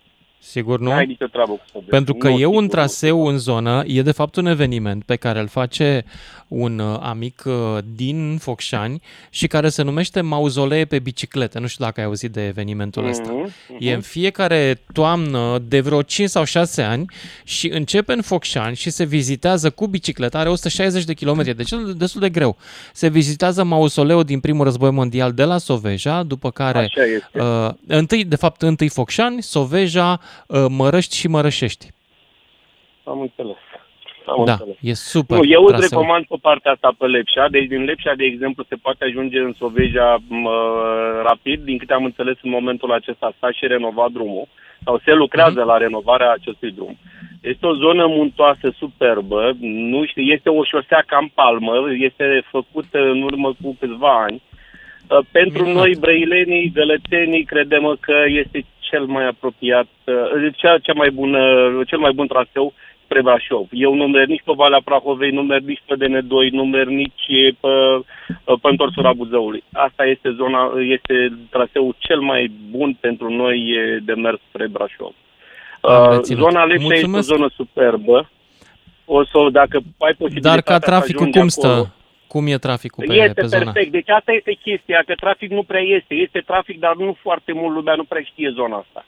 Speaker 2: Sigur nu?
Speaker 13: N-ai nicio treabă cu Soveja.
Speaker 2: Pentru că
Speaker 13: Nu,
Speaker 2: e
Speaker 13: sigur,
Speaker 2: un
Speaker 13: nu.
Speaker 2: traseu în zonă, e de fapt un eveniment pe care îl face un uh, amic uh, din Focșani și care se numește Mauzolee pe biciclete. Nu știu dacă ai auzit de evenimentul ăsta.
Speaker 13: Mhm,
Speaker 2: E în fiecare toamnă de vreo 5 sau 6 ani și începe în Focșani și se vizitează cu bicicleta, are 160 de kilometri, deci e destul de greu. Se vizitează mausoleul din primul război mondial de la Soveja, după care
Speaker 13: Așa este.
Speaker 2: uh, întâi, de fapt, întâi Focșani, Soveja, uh, Mărăști și Mărășești.
Speaker 13: Am înțeles. Am
Speaker 2: da,
Speaker 13: înțeles.
Speaker 2: e super
Speaker 13: Nu, eu îți
Speaker 2: traseu.
Speaker 13: recomand pe partea asta pe Lepșa. Deci din Lepșa, de exemplu, se poate ajunge în Soveja mă, rapid. Din câte am înțeles, în momentul acesta s-a și renovat drumul sau se lucrează
Speaker 2: Mhm.
Speaker 13: la renovarea acestui drum. Este o zonă muntoasă superbă, nu știu, este o șosea cam palmă, este făcută în urmă cu câțiva ani. Uh, Pentru
Speaker 2: Minunat.
Speaker 13: noi, brăilenii, gălățenii, credem că este cel mai apropiat, uh, cea, cea mai bună, cel mai bun traseu spre Brașov. Eu nu merg nici pe Valea Prahovei, nu merg nici pe DN2, nu merg nici pe, pe întorsura Buzăului. Asta este zona, este traseul cel mai bun pentru noi e de mers spre Brașov.
Speaker 2: Am
Speaker 13: Uh,
Speaker 2: reținut.
Speaker 13: zona Lepșa este o
Speaker 2: Mulțumesc.
Speaker 13: zonă superbă. O să, dacă ai posibilitatea
Speaker 2: Dar ca
Speaker 13: să
Speaker 2: traficul
Speaker 13: ajungi
Speaker 2: cum
Speaker 13: acolo,
Speaker 2: stă? Cum e traficul pe,
Speaker 13: este
Speaker 2: pe zona?
Speaker 13: perfect. Deci asta este chestia, că trafic nu prea este. Este trafic, dar nu foarte mult lumea nu prea știe zona asta.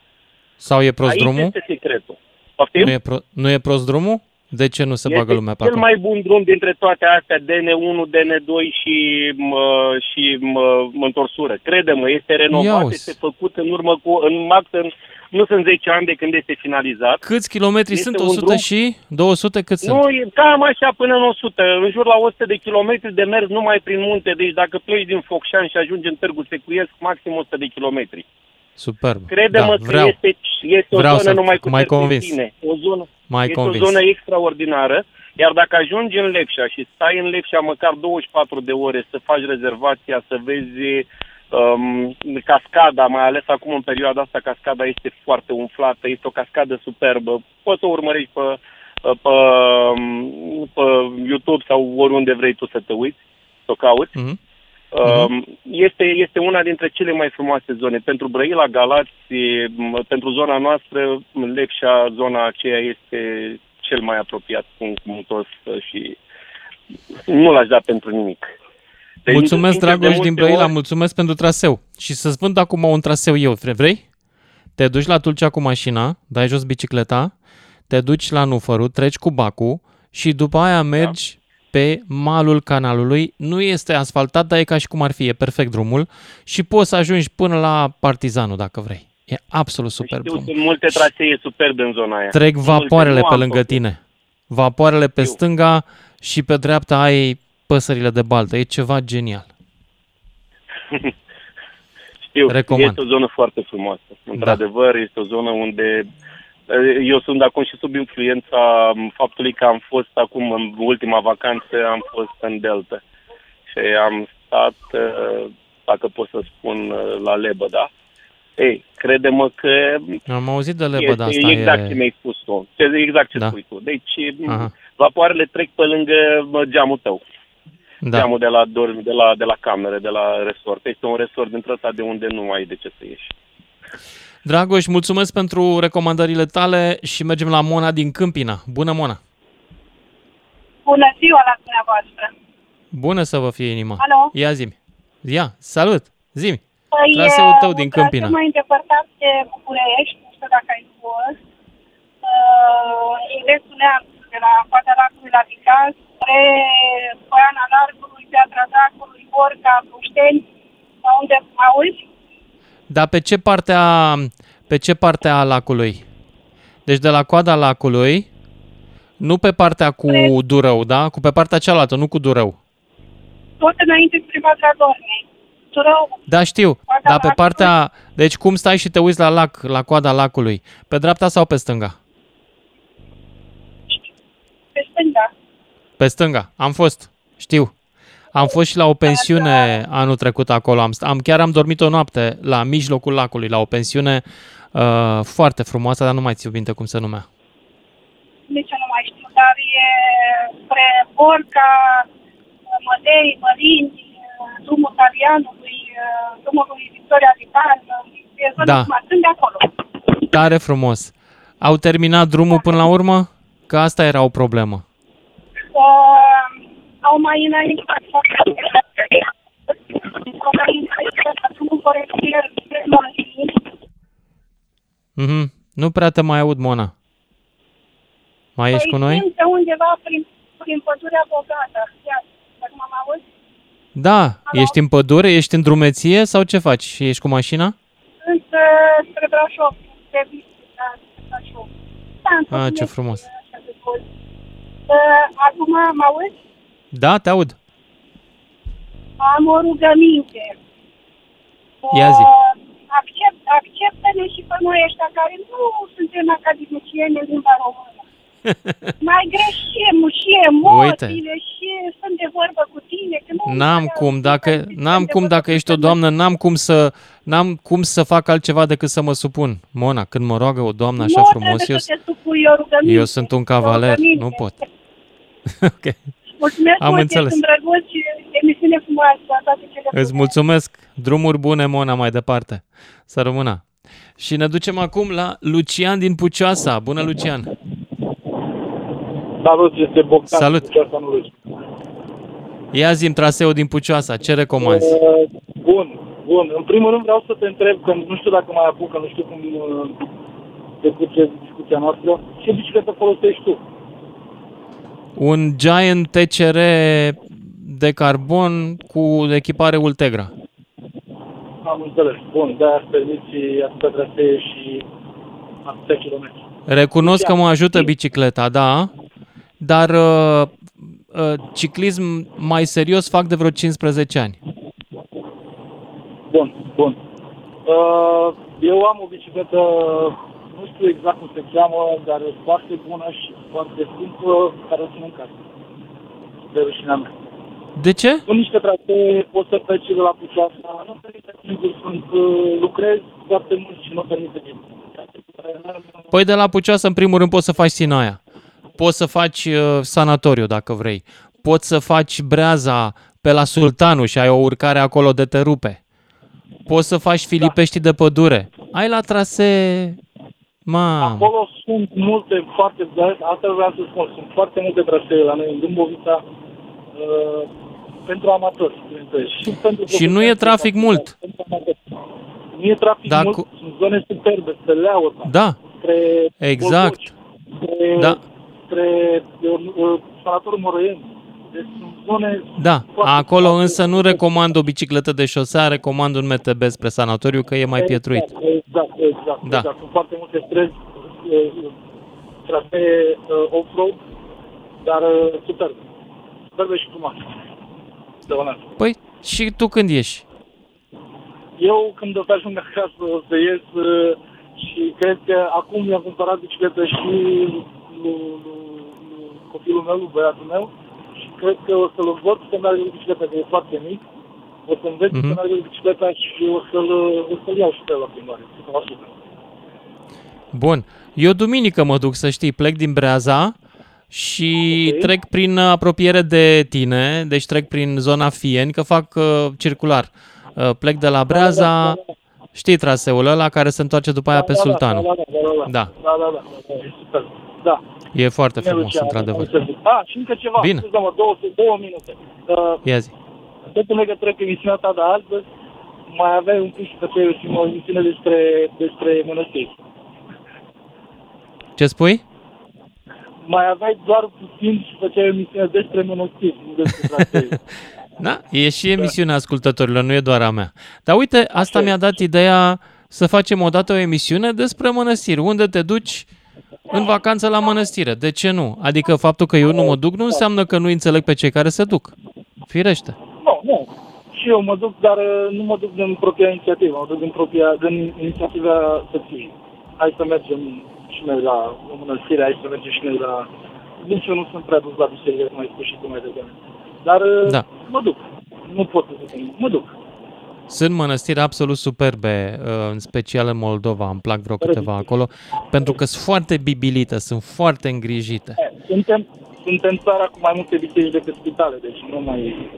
Speaker 2: Sau e prost
Speaker 13: Aici
Speaker 2: drumul?
Speaker 13: este secretul. Poftim?
Speaker 2: Nu e, pro, nu e prost drumul? De ce nu se
Speaker 13: este
Speaker 2: bagă lumea pe
Speaker 13: cel
Speaker 2: acolo?
Speaker 13: mai bun drum dintre toate astea, DN1, DN2 și, mă, și mă, întorsură. Crede-mă, este
Speaker 2: Ia
Speaker 13: renovat,
Speaker 2: uzi.
Speaker 13: este făcut în urmă cu, în maxim, nu sunt 10 ani de când este finalizat.
Speaker 2: Câți kilometri
Speaker 13: Este
Speaker 2: sunt?
Speaker 13: un
Speaker 2: 100
Speaker 13: drum-
Speaker 2: și 200 cât sunt?
Speaker 13: Nu, e cam așa până în 100, în jur la 100 de kilometri de mers numai prin munte. Deci dacă pleci din Focșani și ajungi în Târgu Secuiesc, maxim 100 de kilometri.
Speaker 2: Superb.
Speaker 13: Crede-mă
Speaker 2: da,
Speaker 13: că
Speaker 2: vreau.
Speaker 13: este, este o
Speaker 2: Vreau
Speaker 13: zonă
Speaker 2: să-
Speaker 13: numai cu
Speaker 2: mai convins.
Speaker 13: serpentine. O zonă,
Speaker 2: Mai
Speaker 13: este
Speaker 2: convins.
Speaker 13: o zonă extraordinară. Iar dacă ajungi în Lepșa și stai în Lepșa măcar 24 de ore să faci rezervația, să vezi um, cascada, mai ales acum în perioada asta, cascada este foarte umflată, este o cascadă superbă. Poți să o urmărești pe, pe, pe YouTube sau oriunde vrei tu să te uiți, să o cauți.
Speaker 2: Mhm.
Speaker 13: Um, este, este una dintre cele mai frumoase zone. Pentru Brăila, Galați, m, pentru zona noastră, Lepșa, zona aceea este cel mai apropiat punct muntos și nu l-aș da pentru nimic. Deci,
Speaker 2: Mulțumesc,
Speaker 13: sincer, de
Speaker 2: Dragoș din
Speaker 13: multe
Speaker 2: Brăila,
Speaker 13: ori-
Speaker 2: mulțumesc pentru traseu. Și să-ți vând acum un traseu eu, vre- vrei? Te duci la Tulcea cu mașina, dai jos bicicleta, te duci la Nufăru, treci cu bacul și după aia mergi pe malul canalului. Nu este asfaltat, dar e ca și cum ar fi, e perfect drumul și poți să ajungi până la Partizanul dacă vrei. E absolut superb
Speaker 13: Știu,
Speaker 2: drumul.
Speaker 13: sunt multe trasee superbe în zona aia.
Speaker 2: Trec
Speaker 13: Multe,
Speaker 2: vapoarele
Speaker 13: nu
Speaker 2: pe
Speaker 13: am
Speaker 2: lângă
Speaker 13: făcut.
Speaker 2: tine. Vapoarele pe stânga și pe dreapta ai păsările de baltă. E ceva genial.
Speaker 13: Știu,
Speaker 2: Recomand.
Speaker 13: este o zonă foarte frumoasă. Într-adevăr, este o zonă unde eh, eu sunt acum și sub influența m, faptului că am fost acum în ultima vacanță, am fost în Delta. Și am stat, eh, dacă pot să spun, eh, la Lebăda. Ei, crede-mă că
Speaker 2: Am auzit de lebăda
Speaker 13: este
Speaker 2: asta.
Speaker 13: exact
Speaker 2: e...
Speaker 13: ce mi-ai spus tu. Ce- Exact ce
Speaker 2: Da.
Speaker 13: spui tu. Deci, m,
Speaker 2: Aha.
Speaker 13: vapoarele trec pe lângă mă, geamul tău.
Speaker 2: Da.
Speaker 13: Geamul de la dormi, de la, de la camere, de la resort. Este un resort dintre ăsta de unde nu ai de ce să ieși.
Speaker 2: Dragoș, mulțumesc pentru recomandările tale și mergem la Mona din Câmpina. Bună, Mona!
Speaker 14: Bună ziua la dumneavoastră!
Speaker 2: Bună să vă fie inima!
Speaker 14: Alo?
Speaker 2: Ia zi Ia, salut! zi
Speaker 14: Păi,
Speaker 2: Traseul tău
Speaker 14: uh,
Speaker 2: din
Speaker 14: un traseu
Speaker 2: Câmpina.
Speaker 14: mai îndepărtat de București, nu știu dacă ai fost, uh, județul Neamț, de la Coada Lacului la Vicaz, spre Poiana Largului, Piatra Dracului, Borca, Pușteni, la unde mă auzi?
Speaker 2: Dar pe ce parte a, pe ce parte a lacului? Deci de la coada lacului, nu pe partea cu Durău, da? Cu pe partea cealaltă, nu cu Durău.
Speaker 14: Tot înainte spre Vatra Dornei. Turău,
Speaker 2: Da, știu.
Speaker 14: Coada
Speaker 2: Dar pe
Speaker 14: lacului.
Speaker 2: partea... Deci cum stai și te uiți la lac, la coada lacului? Pe dreapta sau pe stânga?
Speaker 14: Pe stânga.
Speaker 2: Pe stânga. Am fost. Știu. Am fost și la o pensiune anul trecut acolo. Am, st- am chiar am dormit o noapte la mijlocul lacului, la o pensiune uh, foarte frumoasă, dar nu mai țin minte cum se numea.
Speaker 14: nici eu nu mai știu, dar e spre Borca, Mădei, Mărinți, drumul Talianului, drumul lui Victoria Vican, e zona
Speaker 2: Da.
Speaker 14: da. sunt de acolo.
Speaker 2: Tare frumos. Au terminat drumul până la urmă? Că asta era o problemă.
Speaker 14: Uh, au mai înaintat au mai înaintat drumul forestier spre Mărinți,
Speaker 2: Mhm. Nu prea te mai aud, Mona. Mai ești cu noi?
Speaker 14: Păi sunt undeva prin, prin pădurea bogată. Ia, dacă mă auzi?
Speaker 2: Da. Ești în pădure? Ești în drumeție sau ce faci? Și ești cu mașina?
Speaker 14: Sunt uh, spre Brașov, spre Bistrița, spre Brașov. Da, în
Speaker 2: Ah, ce
Speaker 14: Căpinești,
Speaker 2: frumos.
Speaker 14: așa de gol. Uh, acum mă auzi?
Speaker 2: Da, te aud.
Speaker 14: Am o rugăminte.
Speaker 2: Ia zi.
Speaker 14: Uh, accept, acceptă-ne și pe noi ăștia care nu suntem academicieni în limba română. mai greșim și emoțiile și sunt de vorbă cu tine. Că nu
Speaker 2: N-am cum, dacă, n-am cum, dacă ești o doamnă, n-am cum să, n-am cum să fac altceva decât să mă supun. Mona, când mă roagă o doamnă așa
Speaker 14: nu
Speaker 2: frumos, eu,
Speaker 14: trebuie să te supui o rugăminte.
Speaker 2: eu sunt un cavaler, nu pot. ok,
Speaker 14: Mulțumesc
Speaker 2: Am
Speaker 14: mult,
Speaker 2: înțeles.
Speaker 14: sunt drăguț și emisiune frumoasă. Toate cele
Speaker 2: îți mulțumesc. Drumuri bune, Mona, mai departe. Să rămână. Și ne ducem acum la Lucian din Pucioasa. Bună, Lucian!
Speaker 15: Salut, este Bogdan.
Speaker 2: Salut.
Speaker 15: Pucioasa, nu Luci.
Speaker 2: Ia zi traseu din Pucioasa. Ce recomanzi?
Speaker 15: Uh, Bun, bun. În primul rând vreau să te întreb, că nu știu dacă mai apucă, nu știu cum uh, decurge discuția noastră, ce bicicletă folosești tu?
Speaker 2: Un Giant TCR de carbon cu echipare Ultegra.
Speaker 15: Am înțeles. Bun, de-aia permiți atâtea trasee și atâtea kilometri.
Speaker 2: Recunosc că mă ajută bicicleta, da, dar uh, uh, ciclism mai serios fac de vreo 15 ani.
Speaker 15: Bun, bun. Uh, eu am o bicicletă, nu știu exact cum se cheamă, dar e foarte bună și foarte simplă, care o țin în casă. De rușinea mea.
Speaker 2: De ce?
Speaker 15: Sunt niște trasee, poți să pleci de la Pucioasa, nu permite singur, sunt, uh, lucrez foarte mult și nu permite nimeni.
Speaker 2: Păi de la Pucioasă, în primul rând, poți să faci Sinaia. Poți să faci uh, sanatoriu, dacă vrei. Poți să faci breaza pe la Sultanu și ai o urcare acolo de te rupe. Poți să faci Filipești de pădure. Ai la trasee... Mamă.
Speaker 15: Acolo sunt multe, foarte, dar asta vreau să spun, sunt foarte multe trasee la noi în Dâmbovița uh, pentru amatori, bineînțeles, și pentru
Speaker 2: Și nu e trafic mult.
Speaker 15: pentru amatori. Nu e trafic
Speaker 2: Da,
Speaker 15: mult,
Speaker 2: cu-
Speaker 15: sunt zone superbe, spre Leaua,
Speaker 2: Da,
Speaker 15: spre
Speaker 2: exact.
Speaker 15: Bolboci, spre,
Speaker 2: Da.
Speaker 15: Spre uh, uh, sanatorul Moroieni. Deci sunt zone
Speaker 2: Da,
Speaker 15: foarte
Speaker 2: acolo
Speaker 15: frumoase.
Speaker 2: însă nu recomand o bicicletă de șosea, recomand un MTB spre sanatoriu că e mai pietruit.
Speaker 15: Exact, exact, exact.
Speaker 2: Da.
Speaker 15: exact. Sunt foarte multe străzi, uh, trasee uh, off-road, dar uh, superbe. Superbe și frumoase. De onest.
Speaker 2: Păi și tu când ieși?
Speaker 15: Eu când o să ajung acasă o să ies uh, și cred că acum mi-am cumpărat bicicletă și lui, lui, lui copilul meu, lui băiatul meu și cred că o să-l învăț să meargă cu bicicleta, că e foarte mic. O să înveț
Speaker 2: Mhm.
Speaker 15: să meargă cu bicicleta și o să-l, o să-l iau și pe el la plimbare. 100%.
Speaker 2: Bun. Eu duminică mă duc, să știi, plec din Breaza și
Speaker 15: Ok.
Speaker 2: trec prin apropiere de tine, deci trec prin zona Fieni, că fac uh, circular. Uh, plec de la Breaza, știi traseul ăla care se întoarce după aia pe
Speaker 15: Da, da,
Speaker 2: Sultanu.
Speaker 15: Da, da, da, da,
Speaker 2: Da.
Speaker 15: da, da, da, da, e super. Da.
Speaker 2: E foarte
Speaker 15: Bine,
Speaker 2: frumos,
Speaker 15: Lucian,
Speaker 2: într-adevăr.
Speaker 15: am înțeles. Ah, și încă ceva,
Speaker 2: Bine.
Speaker 15: scuză-mă, două, două minute. Uh,
Speaker 2: Ia zi.
Speaker 15: tot în legătură cu emisiunea ta de astăzi, mai aveai un pic și pe și o emisiune despre, despre mănăstiri.
Speaker 2: Ce spui?
Speaker 15: Mai aveai doar puțin și făceai o emisiune despre mănăstiri, nu despre trasee.
Speaker 2: Da, e și emisiunea ascultătorilor, nu e doar a mea. Dar uite, asta mi-a dat ideea să facem odată o emisiune despre mănăstiri. Unde te duci în vacanță la mănăstire? De ce nu? Adică faptul că eu nu mă duc nu înseamnă că nu înțeleg pe cei care se duc. Firește.
Speaker 15: nu, nu. Și eu mă duc, dar uh, nu mă duc din propria inițiativă, mă duc din, propria, din inițiativa soției. Hai să mergem și noi la o mănăstire, hai să mergem și noi la... Nici eu nu sunt prea dus la biserică, cum ai spus și tu mai devreme. Dar uh,
Speaker 2: Da.
Speaker 15: mă duc. Nu pot să zic, mă duc.
Speaker 2: Sunt mănăstiri absolut superbe, uh, în special în Moldova, îmi plac vreo câteva acolo, pentru că sunt foarte bibilite, sunt foarte îngrijite.
Speaker 15: Suntem, suntem țara cu mai multe biserici decât spitale, deci nu mai,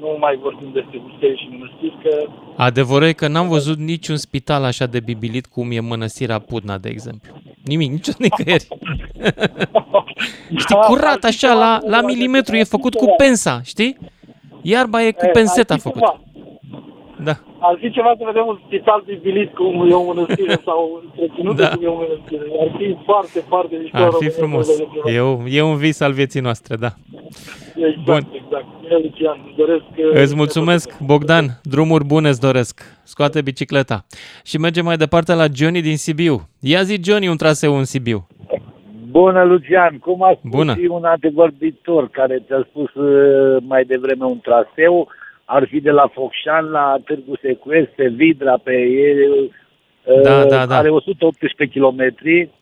Speaker 15: nu mai vorbim despre biserici și mănăstiri, că
Speaker 2: Adevărul e că n-am văzut niciun spital așa de bibilit cum e mănăstirea Pudna, de exemplu. Nimic, nici nicăieri. știi, curat așa, la, la milimetru, e făcut cu pensa, știi? Iarba e cu
Speaker 15: Eh,
Speaker 2: penseta
Speaker 15: ar fi
Speaker 2: făcut.
Speaker 15: ceva.
Speaker 2: Da.
Speaker 15: Ar fi ceva să vedem un spital bibilit cum e o mănăstire sau întreținut
Speaker 2: Da.
Speaker 15: cum e o mănăstire. Ar fi foarte, foarte mișto.
Speaker 2: Ar
Speaker 15: în
Speaker 2: fi
Speaker 15: România
Speaker 2: frumos.
Speaker 15: să vedem ceva.
Speaker 2: E, o, e un vis al vieții noastre, da.
Speaker 15: Exact,
Speaker 2: Bun.
Speaker 15: exact. Bine, Lucian, îți doresc... uh,
Speaker 2: Îți mulțumesc, Bogdan. Drumuri bune îți doresc. Scoate bicicleta. Și mergem mai departe la Johnny din Sibiu. Ia zi, Johnny, un traseu în Sibiu.
Speaker 16: Bună, Lucian! Cum a spus
Speaker 2: Bună.
Speaker 16: și un antevorbitor care ți-a spus uh, mai devreme un traseu, ar fi de la Focșan la Târgu Secuiesc, pe Vidra, pe e, uh,
Speaker 2: Da, da, da.
Speaker 16: are 118 km.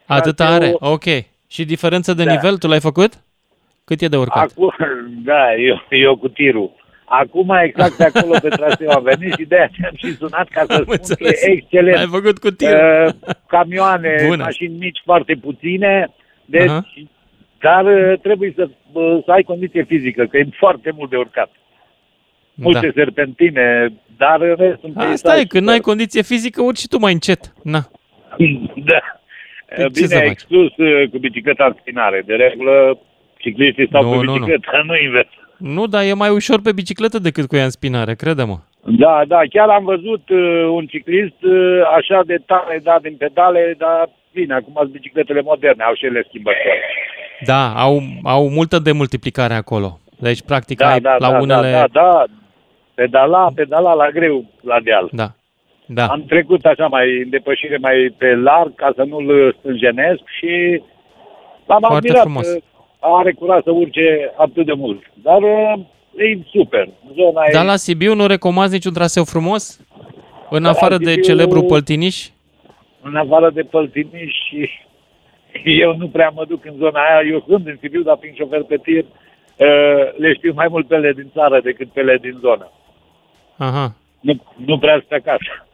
Speaker 2: Atât are? Ok. Și diferență de
Speaker 16: Da.
Speaker 2: nivel, tu l-ai făcut? Cât e de urcat?
Speaker 16: Acum, da, eu, eu cu tirul. Acum exact pe acolo pe traseu am venit și de aceea am și sunat ca să spun că
Speaker 2: înțeles.
Speaker 16: e excelent.
Speaker 2: Ai făcut cu tirul.
Speaker 16: Uh, camioane,
Speaker 2: Bună.
Speaker 16: mașini mici foarte puține, deci,
Speaker 2: Aha.
Speaker 16: dar uh, trebuie să, uh, să ai condiție fizică, că e foarte mult de urcat. Multe serpentine, dar în rest un
Speaker 2: Asta
Speaker 16: peisaj
Speaker 2: e, când n-ai condiție fizică, urci și tu mai încet. Na.
Speaker 16: Da.
Speaker 2: Păi ce să
Speaker 16: Bine,
Speaker 2: faci?
Speaker 16: exclus uh, cu bicicleta în spinare. De regulă, cicliștii stau
Speaker 2: Nu,
Speaker 16: pe
Speaker 2: nu, nu.
Speaker 16: bicicletă, nu, invers.
Speaker 2: Nu, dar e mai ușor pe bicicletă decât cu ea în spinare, crede-mă.
Speaker 16: Da, da, chiar am văzut uh, un ciclist uh, așa de tare dat din pedale, dar bine, acum sunt bicicletele moderne, au și ele schimbători.
Speaker 2: Da, au, au multă demultiplicare acolo. Deci, practic,
Speaker 16: Da,
Speaker 2: ai
Speaker 16: da,
Speaker 2: la
Speaker 16: da,
Speaker 2: unele...
Speaker 16: da, da, da, pedala, pedala la greu la deal.
Speaker 2: Da. Da.
Speaker 16: Am trecut așa mai în depășire mai pe larg ca să nu-l stânjenesc și l-am
Speaker 2: Foarte
Speaker 16: admirat
Speaker 2: frumos.
Speaker 16: că are curaj să urce atât de mult. Dar uh, e super. Zona
Speaker 2: Dar
Speaker 16: e...
Speaker 2: la Sibiu nu recomanzi niciun traseu frumos? În
Speaker 16: Da, la
Speaker 2: afară de
Speaker 16: Sibiu-
Speaker 2: celebru Păltiniș?
Speaker 16: în afară de Păltiniș și eu nu prea mă duc în zona aia. Eu sunt în Sibiu, dar fiind șofer pe tir, uh, le știu mai mult pe ele din țară decât pe ele din zonă.
Speaker 2: Aha.
Speaker 16: Nu, nu prea sunt acasă.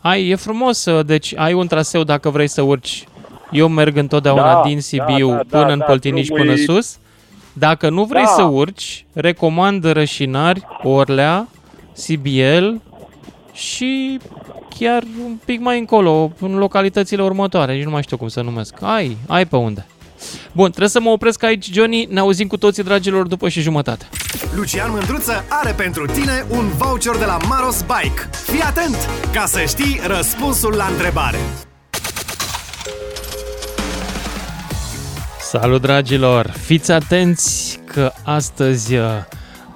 Speaker 2: Ai, e frumos, uh, deci ai un traseu dacă vrei să urci. Eu merg întotdeauna
Speaker 16: Da,
Speaker 2: din Sibiu
Speaker 16: da, da,
Speaker 2: până
Speaker 16: da,
Speaker 2: în
Speaker 16: da,
Speaker 2: Păltiniș
Speaker 16: drumul
Speaker 2: până
Speaker 16: e-
Speaker 2: sus. Dacă nu vrei
Speaker 16: Da.
Speaker 2: să urci, recomand Rășinari, Orlea, CBL și chiar un pic mai încolo, în localitățile următoare, nici nu mai știu cum să numesc. Ai, ai pe unde. Bun, trebuie să mă opresc aici, Johnny. Ne auzim cu toții, dragilor, după și jumătate.
Speaker 17: Lucian Mândruță are pentru tine un voucher de la Maros Bike. Fii atent ca să știi răspunsul la întrebare.
Speaker 2: Salut, dragilor! Fiți atenți că astăzi uh,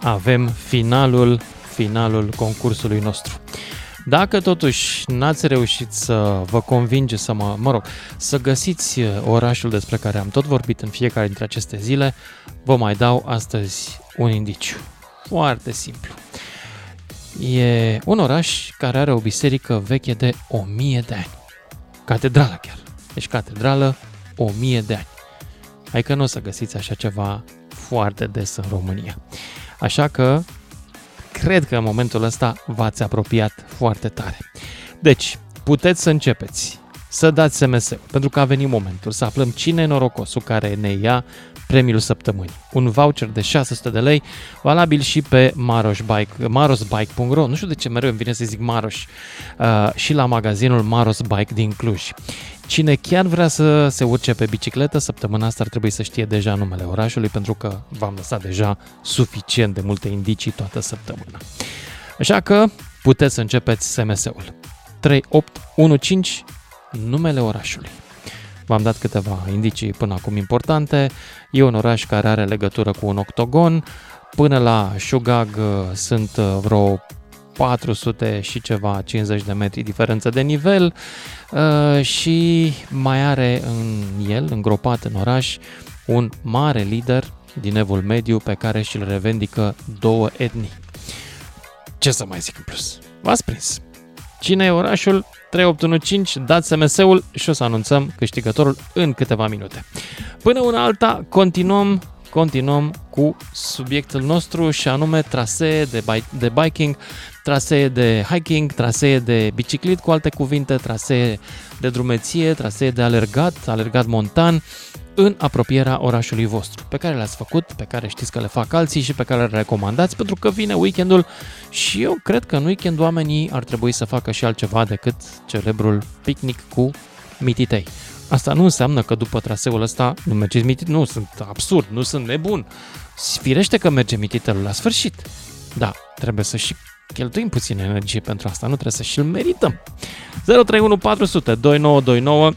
Speaker 2: avem finalul, finalul concursului nostru. Dacă totuși n-ați reușit să vă convinge să mă, mă rog, să găsiți uh, orașul despre care am tot vorbit în fiecare dintre aceste zile, vă mai dau astăzi un indiciu. Foarte simplu. E un oraș care are o biserică veche de 1000 de ani. Catedrală chiar. Deci catedrală 1000 de ani. Hai că nu o să găsiți așa ceva foarte des în România. Așa că cred că în momentul ăsta v-ați apropiat foarte tare. Deci, puteți să începeți să dați SMS-ul, pentru că a venit momentul să aflăm cine e norocosul care ne ia premiul săptămânii. Un voucher de 600 de lei, valabil și pe Maros Bike, marosbike.ro, nu știu de ce mereu îmi vine să zic Maros, uh, și la magazinul Maros Bike din Cluj. Cine chiar vrea să se urce pe bicicletă, săptămâna asta ar trebui să știe deja numele orașului, pentru că v-am lăsat deja suficient de multe indicii toată săptămâna. Așa că puteți să începeți SMS-ul. 3815, numele orașului. V-am dat câteva indicii până acum importante. E un oraș care are legătură cu un octogon. Până la Shugag uh, sunt uh, vreo 400 și ceva, 50 de metri diferență de nivel uh, și mai are în el, îngropat în oraș, un mare lider din evul mediu pe care și-l revendică două etnii. Ce să mai zic în plus? V-ați prins. Cine e orașul? 3815, dați SMS-ul și o să anunțăm câștigătorul în câteva minute. Până una alta, continuăm continuăm cu subiectul nostru și anume trasee de, bi- de biking, trasee de hiking, trasee de biciclit, cu alte cuvinte, trasee de drumeție, trasee de alergat, alergat montan, în apropierea orașului vostru, pe care le-ați făcut, pe care știți că le fac alții și pe care le recomandați, pentru că vine weekendul și eu cred că în weekend oamenii ar trebui să facă și altceva decât celebrul picnic cu mititei. Asta nu înseamnă că după traseul ăsta nu mergeți mitit, nu, sunt absurd, nu sunt nebun. Firește că merge mititelul la sfârșit. Da, trebuie să și cheltuim puțin energie pentru asta, nu trebuie să și-l merităm. 031 400 2929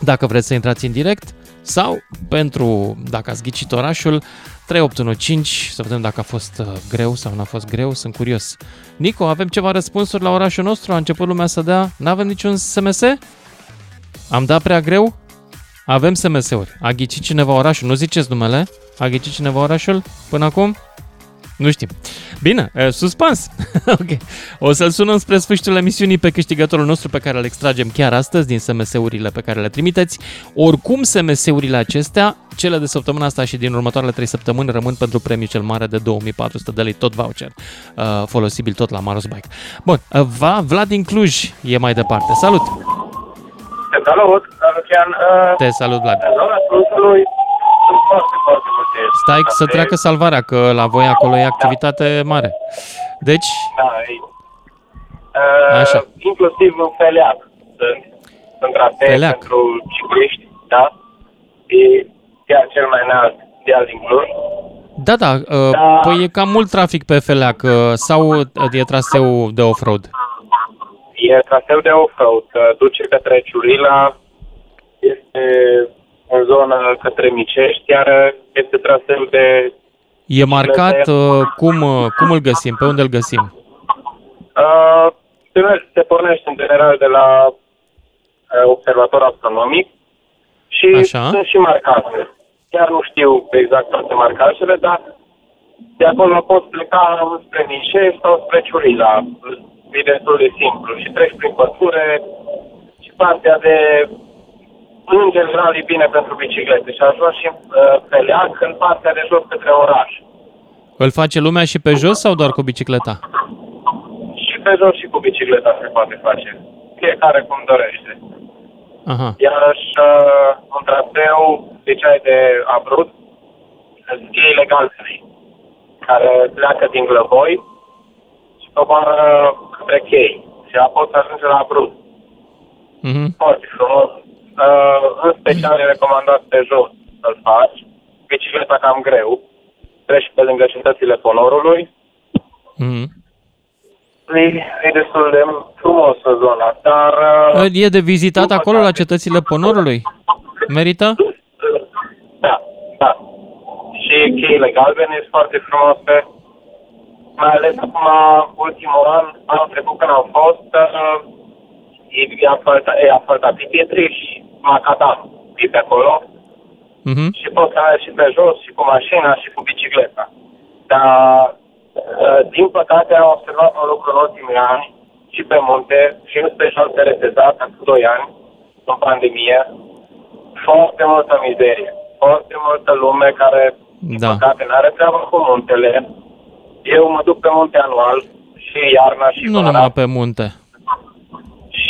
Speaker 2: dacă vreți să intrați în direct sau pentru, dacă ați ghicit orașul, 3815, să vedem dacă a fost uh, greu sau nu a fost greu, sunt curios. Nico, avem ceva răspunsuri la orașul nostru? A început lumea să dea? N-avem niciun SMS? Am dat prea greu? Avem SMS-uri. A ghicit cineva orașul? Nu ziceți numele? A ghicit cineva orașul până acum? Nu știm. Bine, e, suspans. ok. O să-l sunăm spre sfârșitul emisiunii pe câștigătorul nostru pe care îl extragem chiar astăzi din SMS-urile pe care le trimiteți. Oricum, SMS-urile acestea, cele de săptămâna asta și din următoarele 3 săptămâni, rămân pentru premiul cel mare de 2400 de lei, tot voucher, uh, folosibil tot la Maros Bike. Bun, uh, va, Vlad din Cluj e mai departe. Salut!
Speaker 18: Salut, Lucian. Uh,
Speaker 2: Te salut, Vlad.
Speaker 18: în zona Clujului sunt foarte, foarte multe.
Speaker 2: Stai să treacă salvarea, că la voi acolo e activitate mare. Deci,
Speaker 18: Da, e, uh,
Speaker 2: Așa.
Speaker 18: Inclusiv în Feleac sunt, sunt trasee
Speaker 2: Feleac.
Speaker 18: pentru cicliști, da? E chiar cel mai înalt deal din Cluj.
Speaker 2: da, da, uh, păi e cam mult trafic pe Feleac uh, sau uh, e traseu de off-road?
Speaker 18: E traseu de off-road, că duce către Ciurila, este în zonă către Micești, iar este traseu de
Speaker 2: E marcat, uh, cum, uh, cum îl găsim, pe unde îl găsim?
Speaker 18: Uh, se- se pornește în general de la uh, observator astronomic și
Speaker 2: Așa.
Speaker 18: sunt și marcate. Chiar nu știu exact toate marcajele, dar de acolo poți pleca spre Nișe sau spre Ciurila. E destul de simplu și treci prin pădure și partea de în general e bine pentru biciclete și ajungi și uh, pe leac în partea de jos către oraș.
Speaker 2: Îl face lumea și pe jos sau doar cu bicicleta?
Speaker 18: Și pe jos și cu bicicleta se poate face. Fiecare cum dorește.
Speaker 2: Aha.
Speaker 18: Iarăși, uh, un traseu, ziceai de Abrut, sunt cheile galbenei, care pleacă din Glăvoi și coboară către chei. Și apoi să ajunge la Abrut.
Speaker 2: Mhm.
Speaker 18: Foarte frumos. Uh, în special e recomandat pe jos să-l faci. Bicicleta cam greu. Treci pe lângă cetățile Ponorului.
Speaker 2: Mhm.
Speaker 18: E, e destul de frumos în zona, dar... Uh,
Speaker 2: E de vizitat acolo la cetățile Ponorului? Merită?
Speaker 18: Da, da. Și cheile galbene sunt foarte frumoase. Mai ales acum, ultimul an, anul trecut când am fost, uh, e, e, asfaltat, e asfaltat pe pietre și macadam e pe acolo.
Speaker 2: Mhm.
Speaker 18: Și poți să mergi și pe jos, și cu mașina, și cu bicicleta. Dar, uh, din păcate, am observat un lucru în ultimii ani, și pe munte, și în special pe retezat, acum 2 ani, în pandemie, foarte multă mizerie, foarte multă lume care,
Speaker 2: Da.
Speaker 18: păcate, nu are treabă cu muntele. Eu mă duc pe munte anual, și iarna, și
Speaker 2: Nu
Speaker 18: vara.
Speaker 2: numai pe munte.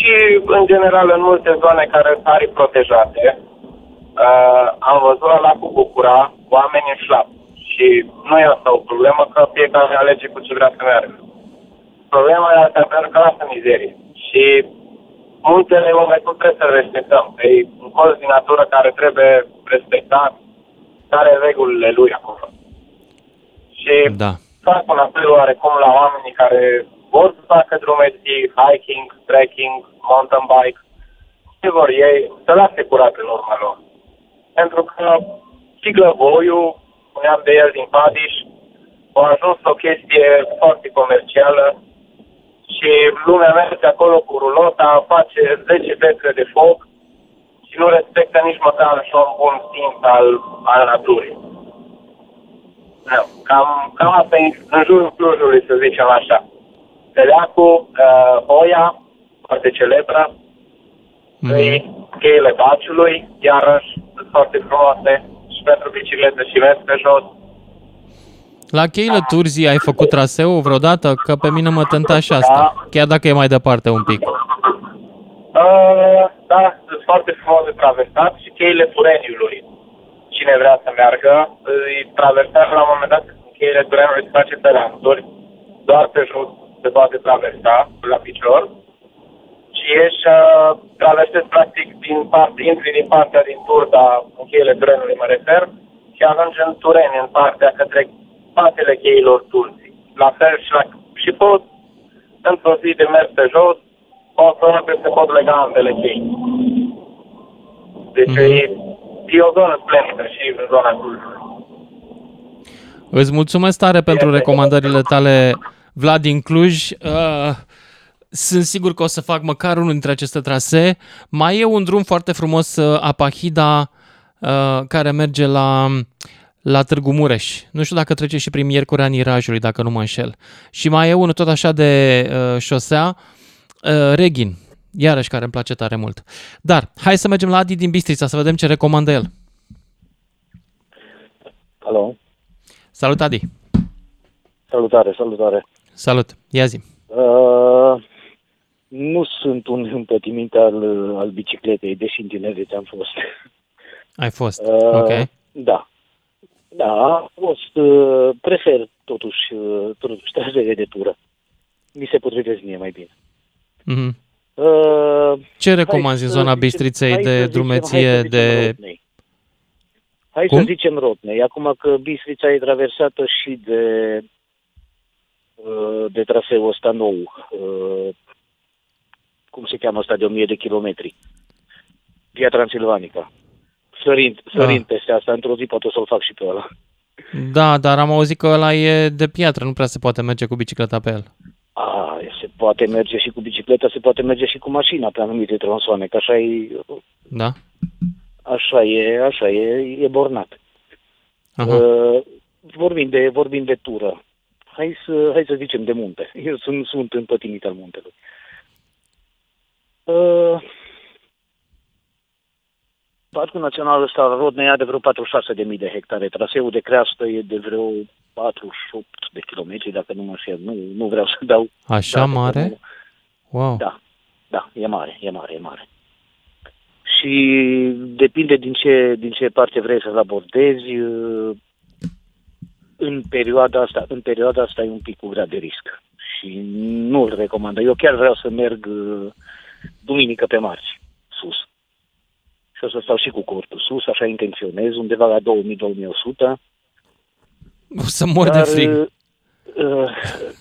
Speaker 18: Și, în general, în multe zone care sunt arii protejate, uh, am văzut la lacul Bucura oameni în șlap. Și nu e asta o problemă, că fiecare alege cu ce vrea să meargă. Problema e asta pentru că lasă mizerie. Și muntele mai cum trebuie să respectăm. E un colț din natură care trebuie respectat, care are regulile lui acolo. Și
Speaker 2: Da.
Speaker 18: fac un apel oarecum la oamenii care vor să facă drumeții, hiking, trekking, mountain bike, ce vor ei, să lase curat în urma lor. Pentru că și Glăvoiul, spuneam de el din Padiș, a ajuns o chestie foarte comercială și lumea merge acolo cu rulota, face 10 petre de foc și nu respectă nici măcar și un bun simț al, al naturii. Da, cam, cam asta e în jurul Clujului, să zicem așa. Teleacul, uh, Oia, foarte celebră, mm-hmm. cheile Baciului, iarăși sunt foarte frumoase și pentru biciclete și mers pe jos.
Speaker 2: La cheile Turzii ai făcut traseu vreodată? Că pe mine mă tenta și asta, chiar dacă e mai departe un pic.
Speaker 18: Uh, da, sunt foarte frumos de traversat și cheile Tureniului. Cine vrea să meargă, îi traversează la un moment dat în cheile Tureniului se face pe lanțuri, doar pe jos se poate traversa la picior și ieși, uh, traversezi practic din parte, intri din partea din Turda, în cheile Tureniului mă refer, și ajungi în Tureni, în partea către spatele cheilor Turzii. La fel și, la, și pot, într-o zi de mers pe jos, o zonă pe se pot lega ambele chei. Deci e, e o zonă splendidă și în zona Clujului.
Speaker 2: Îți mulțumesc tare pentru recomandările tale, Vlad din Cluj. Uh, sunt sigur că o să fac măcar unul dintre aceste trasee. Mai e un drum foarte frumos, uh, Apahida, uh, care merge la, la Târgu Mureș. Nu știu dacă trece și prin Miercurea Nirajului, dacă nu mă înșel. Și mai e unul tot așa de uh, șosea, uh, Reghin, iarăși care îmi place tare mult. Dar, hai să mergem la Adi din Bistrița, să vedem ce recomandă el.
Speaker 19: Alo,
Speaker 2: Salut, Adi!
Speaker 19: salutare, salutare.
Speaker 2: Salut! Ia zi!
Speaker 19: Uh, nu sunt un împătiminte al, al bicicletei, deși în tinerețe am fost.
Speaker 2: Ai fost,
Speaker 19: Uh,
Speaker 2: ok.
Speaker 19: Da. Da, am fost, uh, prefer totuși, uh, totuși trasele de tură. Mi se potrivesc mie mai bine.
Speaker 2: Mhm.
Speaker 19: Uh,
Speaker 2: Ce
Speaker 19: hai
Speaker 2: recomanzi în
Speaker 19: să
Speaker 2: zona
Speaker 19: zicem-
Speaker 2: Bistriței
Speaker 19: hai să
Speaker 2: de
Speaker 19: zicem-
Speaker 2: drumeție,
Speaker 19: hai să zicem
Speaker 2: de...
Speaker 19: Rotnei. Hai
Speaker 2: Cum?
Speaker 19: să zicem Rotnei. Acum că Bistrița e traversată și de, uh, de traseul ăsta nou. uh, Cum se cheamă ăsta de 1000 de kilometri? Via Transilvanica. Sărind, sărind
Speaker 2: Ah.
Speaker 19: peste asta, într-o zi poate o să-l fac și pe ăla.
Speaker 2: Da, dar am auzit că ăla e de piatră, nu prea se poate merge cu bicicleta pe el.
Speaker 19: A, se poate merge și cu bicicleta, se poate merge și cu mașina pe anumite tronsoane, că așa e,
Speaker 2: Da?
Speaker 19: așa e, așa e, e bornat.
Speaker 2: Aha.
Speaker 19: Uh, vorbim, de, vorbim de tură. Hai să, hai să zicem de munte. Eu sunt, sunt împătimit al muntelui. Uh, Parcul Național ăsta al Rodnei are vreo 46.000 de hectare. Traseul de creastă e de vreo 48 de kilometri, dacă nu mă înșel. Nu, nu vreau să dau...
Speaker 2: Așa
Speaker 19: date, că
Speaker 2: mare?
Speaker 19: nu-
Speaker 2: Wow.
Speaker 19: Da, da, e mare, e mare, e mare. Și depinde din ce, din ce parte vrei să-l abordezi. Uh, În perioada asta, în perioada asta e un pic cu grad de risc. Și nu-l recomand. Eu chiar vreau să merg uh, duminică pe marți, sus. Și o să stau și cu cortul sus, așa intenționez, undeva la 2000-2100.
Speaker 2: O să mor de
Speaker 19: Dar,
Speaker 2: frig.
Speaker 19: uh, uh,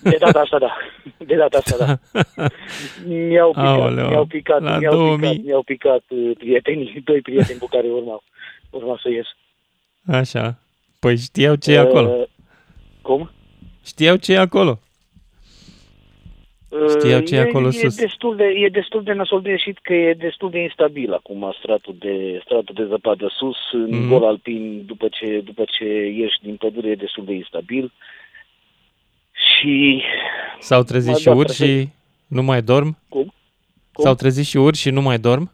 Speaker 19: De data asta, da. De data asta, da. Mi-au picat,
Speaker 2: Aoleu,
Speaker 19: mi-au picat,
Speaker 2: la
Speaker 19: mi-au
Speaker 2: 2000.
Speaker 19: picat, mi-au picat uh, prietenii, doi prieteni cu care urmau, urma să ies.
Speaker 2: Așa. Păi știau ce e acolo.
Speaker 19: Uh, Cum?
Speaker 2: Știau ce e acolo. Știau ce e
Speaker 19: e,
Speaker 2: acolo
Speaker 19: e
Speaker 2: sus.
Speaker 19: Destul de, e destul de nasol de ieșit că e destul de instabil acum stratul de, stratul de zăpadă sus, în
Speaker 2: Mhm.
Speaker 19: gol alpin, după ce, după ce ieși din pădure, e destul de instabil. Și
Speaker 2: S-au trezit
Speaker 19: Mă,
Speaker 2: și
Speaker 19: da,
Speaker 2: urși și
Speaker 19: perfect.
Speaker 2: nu mai dorm?
Speaker 19: Cum?
Speaker 2: S-au trezit și urși și nu mai dorm?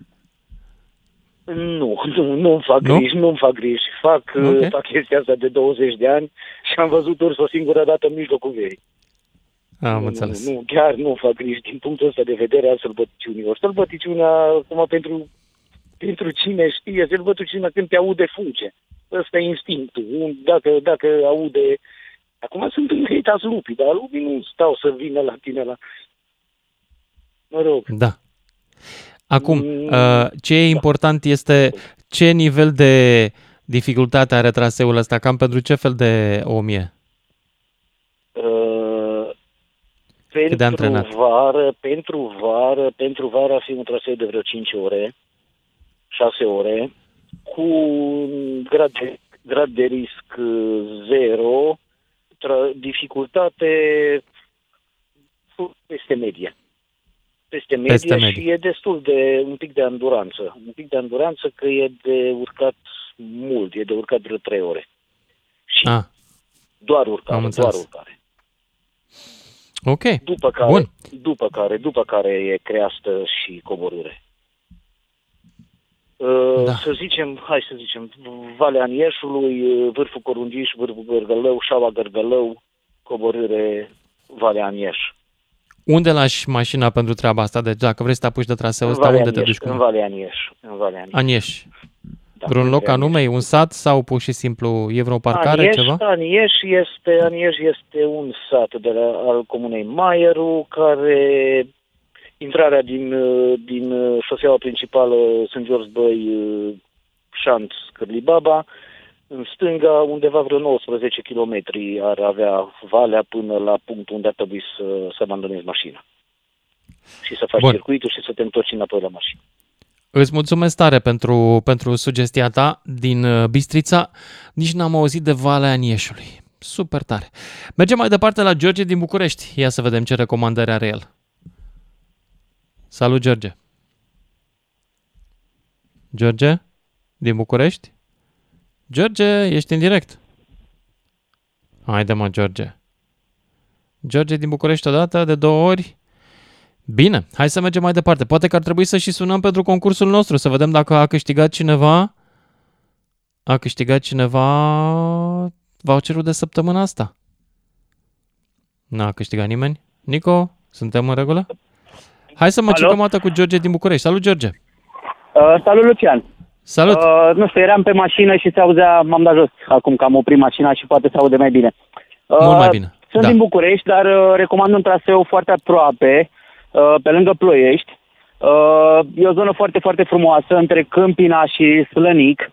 Speaker 19: Nu, nu, nu-mi fac
Speaker 2: Nu?
Speaker 19: griji, nu-mi fac griji. Fac,
Speaker 2: Ok.
Speaker 19: okay. fac chestia asta de 20 de ani și am văzut urs o singură dată în mijlocul verii.
Speaker 2: Am
Speaker 19: nu,
Speaker 2: înțeles.
Speaker 19: Nu, nu, chiar nu fac griji din punctul ăsta de vedere al sălbăticiunilor. Sălbăticiunea, acum pentru, pentru cine știe, sălbăticiunea când te aude fuge. Ăsta e instinctul. Un- Dacă, dacă aude... Acum sunt încăitați lupii, dar lupii nu stau să vină la tine la... Mă rog,
Speaker 2: Da. Acum,
Speaker 19: Mm,
Speaker 2: uh, ce e important este ce nivel de dificultate are traseul ăsta, cam pentru ce fel de om e?
Speaker 19: Uh,
Speaker 2: Cât de
Speaker 19: pentru
Speaker 2: antrenat?
Speaker 19: vară, pentru vară, pentru vară ar fi un traseu de vreo 5 ore, 6 ore, cu un grad de, grad de risc uh, zero, tra- dificultate peste medie. Peste medie,
Speaker 2: Peste medie.
Speaker 19: și e destul de un pic de anduranță. Un pic de anduranță că e de urcat mult, e de urcat vreo 3 ore.
Speaker 2: Ah,
Speaker 19: Doar urcare,
Speaker 2: Am
Speaker 19: doar
Speaker 2: înțeles.
Speaker 19: urcare.
Speaker 2: ok.
Speaker 19: După care,
Speaker 2: Bun.
Speaker 19: după care, după care e creastă și coborâre. Uh,
Speaker 2: Da.
Speaker 19: Să zicem, hai să zicem, Valea Anieșului, uh, Vârful Corungiș, Vârful Gărgălău, Șaua Gărgălău, coborâre Valea Anieș.
Speaker 2: Unde lași mașina pentru treaba asta? Deci dacă vrei să te apuci de traseul
Speaker 19: În
Speaker 2: ăsta,
Speaker 19: Valea
Speaker 2: unde te
Speaker 19: Anieș,
Speaker 2: duci
Speaker 19: în
Speaker 2: cu
Speaker 19: Valea Anieș. În Valea Anieș.
Speaker 2: Anieș.
Speaker 19: Da,
Speaker 2: Vreun
Speaker 19: în
Speaker 2: loc
Speaker 19: Valea
Speaker 2: anume? Un sat sau pur și simplu e vreo parcare,
Speaker 19: Anieș,
Speaker 2: ceva?
Speaker 19: Anieș este, Anieș este un sat de la, al comunei Maieru, care intrarea din, uh, din uh, șoseaua principală Sunt George Băi, uh, Șanț, Cârlibaba, în stânga, undeva vreo 19 km ar avea valea până la punctul unde ar trebui să, să abandonezi mașina. Și să faci
Speaker 2: Bun.
Speaker 19: circuitul și să te întorci înapoi la mașină.
Speaker 2: Îți mulțumesc tare pentru, pentru sugestia ta din uh, Bistrița. Nici n-am auzit de Valea Anieșului. Super tare. Mergem mai departe la George din București. Ia să vedem ce recomandări are el. Salut, George. George? Din București? George, ești în direct. Haide mă, George. George din București odată, de două ori. Bine, hai să mergem mai departe. Poate că ar trebui să și sunăm pentru concursul nostru, să vedem dacă a câștigat cineva a câștigat cineva voucherul de săptămâna asta. N-a câștigat nimeni? Nico, suntem în regulă? Hai să mă
Speaker 20: Alo?
Speaker 2: cicăm o dată cu George din București. Salut, George!
Speaker 20: Uh, salut, Lucian.
Speaker 2: Salut!
Speaker 20: Uh, nu știu, eram pe mașină și se auzea, m-am dat jos acum că am oprit mașina și poate se aude mai bine. Uh,
Speaker 2: Mult mai bine,
Speaker 20: Sunt
Speaker 2: da.
Speaker 20: din București, dar uh, recomand un traseu foarte aproape, uh, pe lângă Ploiești. Uh, e o zonă foarte, foarte frumoasă, între Câmpina și Slănic.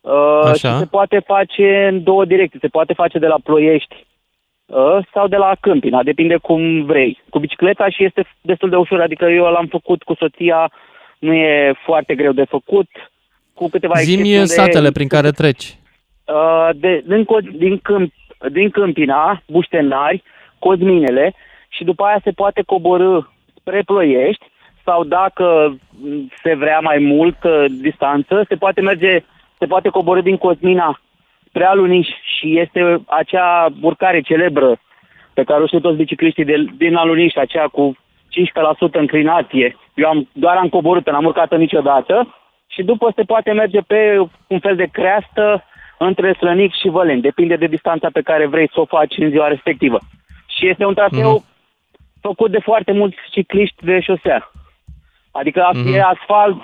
Speaker 20: Uh,
Speaker 2: Așa.
Speaker 20: și se poate face în două direcții. Se poate face de la Ploiești uh, sau de la Câmpina, depinde cum vrei. Cu bicicleta și este destul de ușor, adică eu l-am făcut cu soția, nu e foarte greu de făcut. Cu câteva excepții
Speaker 2: Zimi
Speaker 20: unde-
Speaker 2: satele prin care treci.
Speaker 20: Uh, de, din, Co- din, Câmp, din Câmpina, Buștenari, Cozminele și după aia se poate coborâ spre Ploiești sau dacă m, se vrea mai mult uh, distanță, se poate merge, se poate coborâ din Cozmina spre Aluniș și este acea urcare celebră pe care o știu toți bicicliștii de, din Aluniș, aceea cu 15% înclinație. Eu am, doar am coborât, n-am urcat niciodată și după se poate merge pe un fel de creastă între Slănic și Văleni. Depinde de distanța pe care vrei să o faci în ziua respectivă. Și este un traseu
Speaker 2: Mhm.
Speaker 20: făcut de foarte mulți cicliști de șosea. Adică
Speaker 2: Mhm.
Speaker 20: e asfalt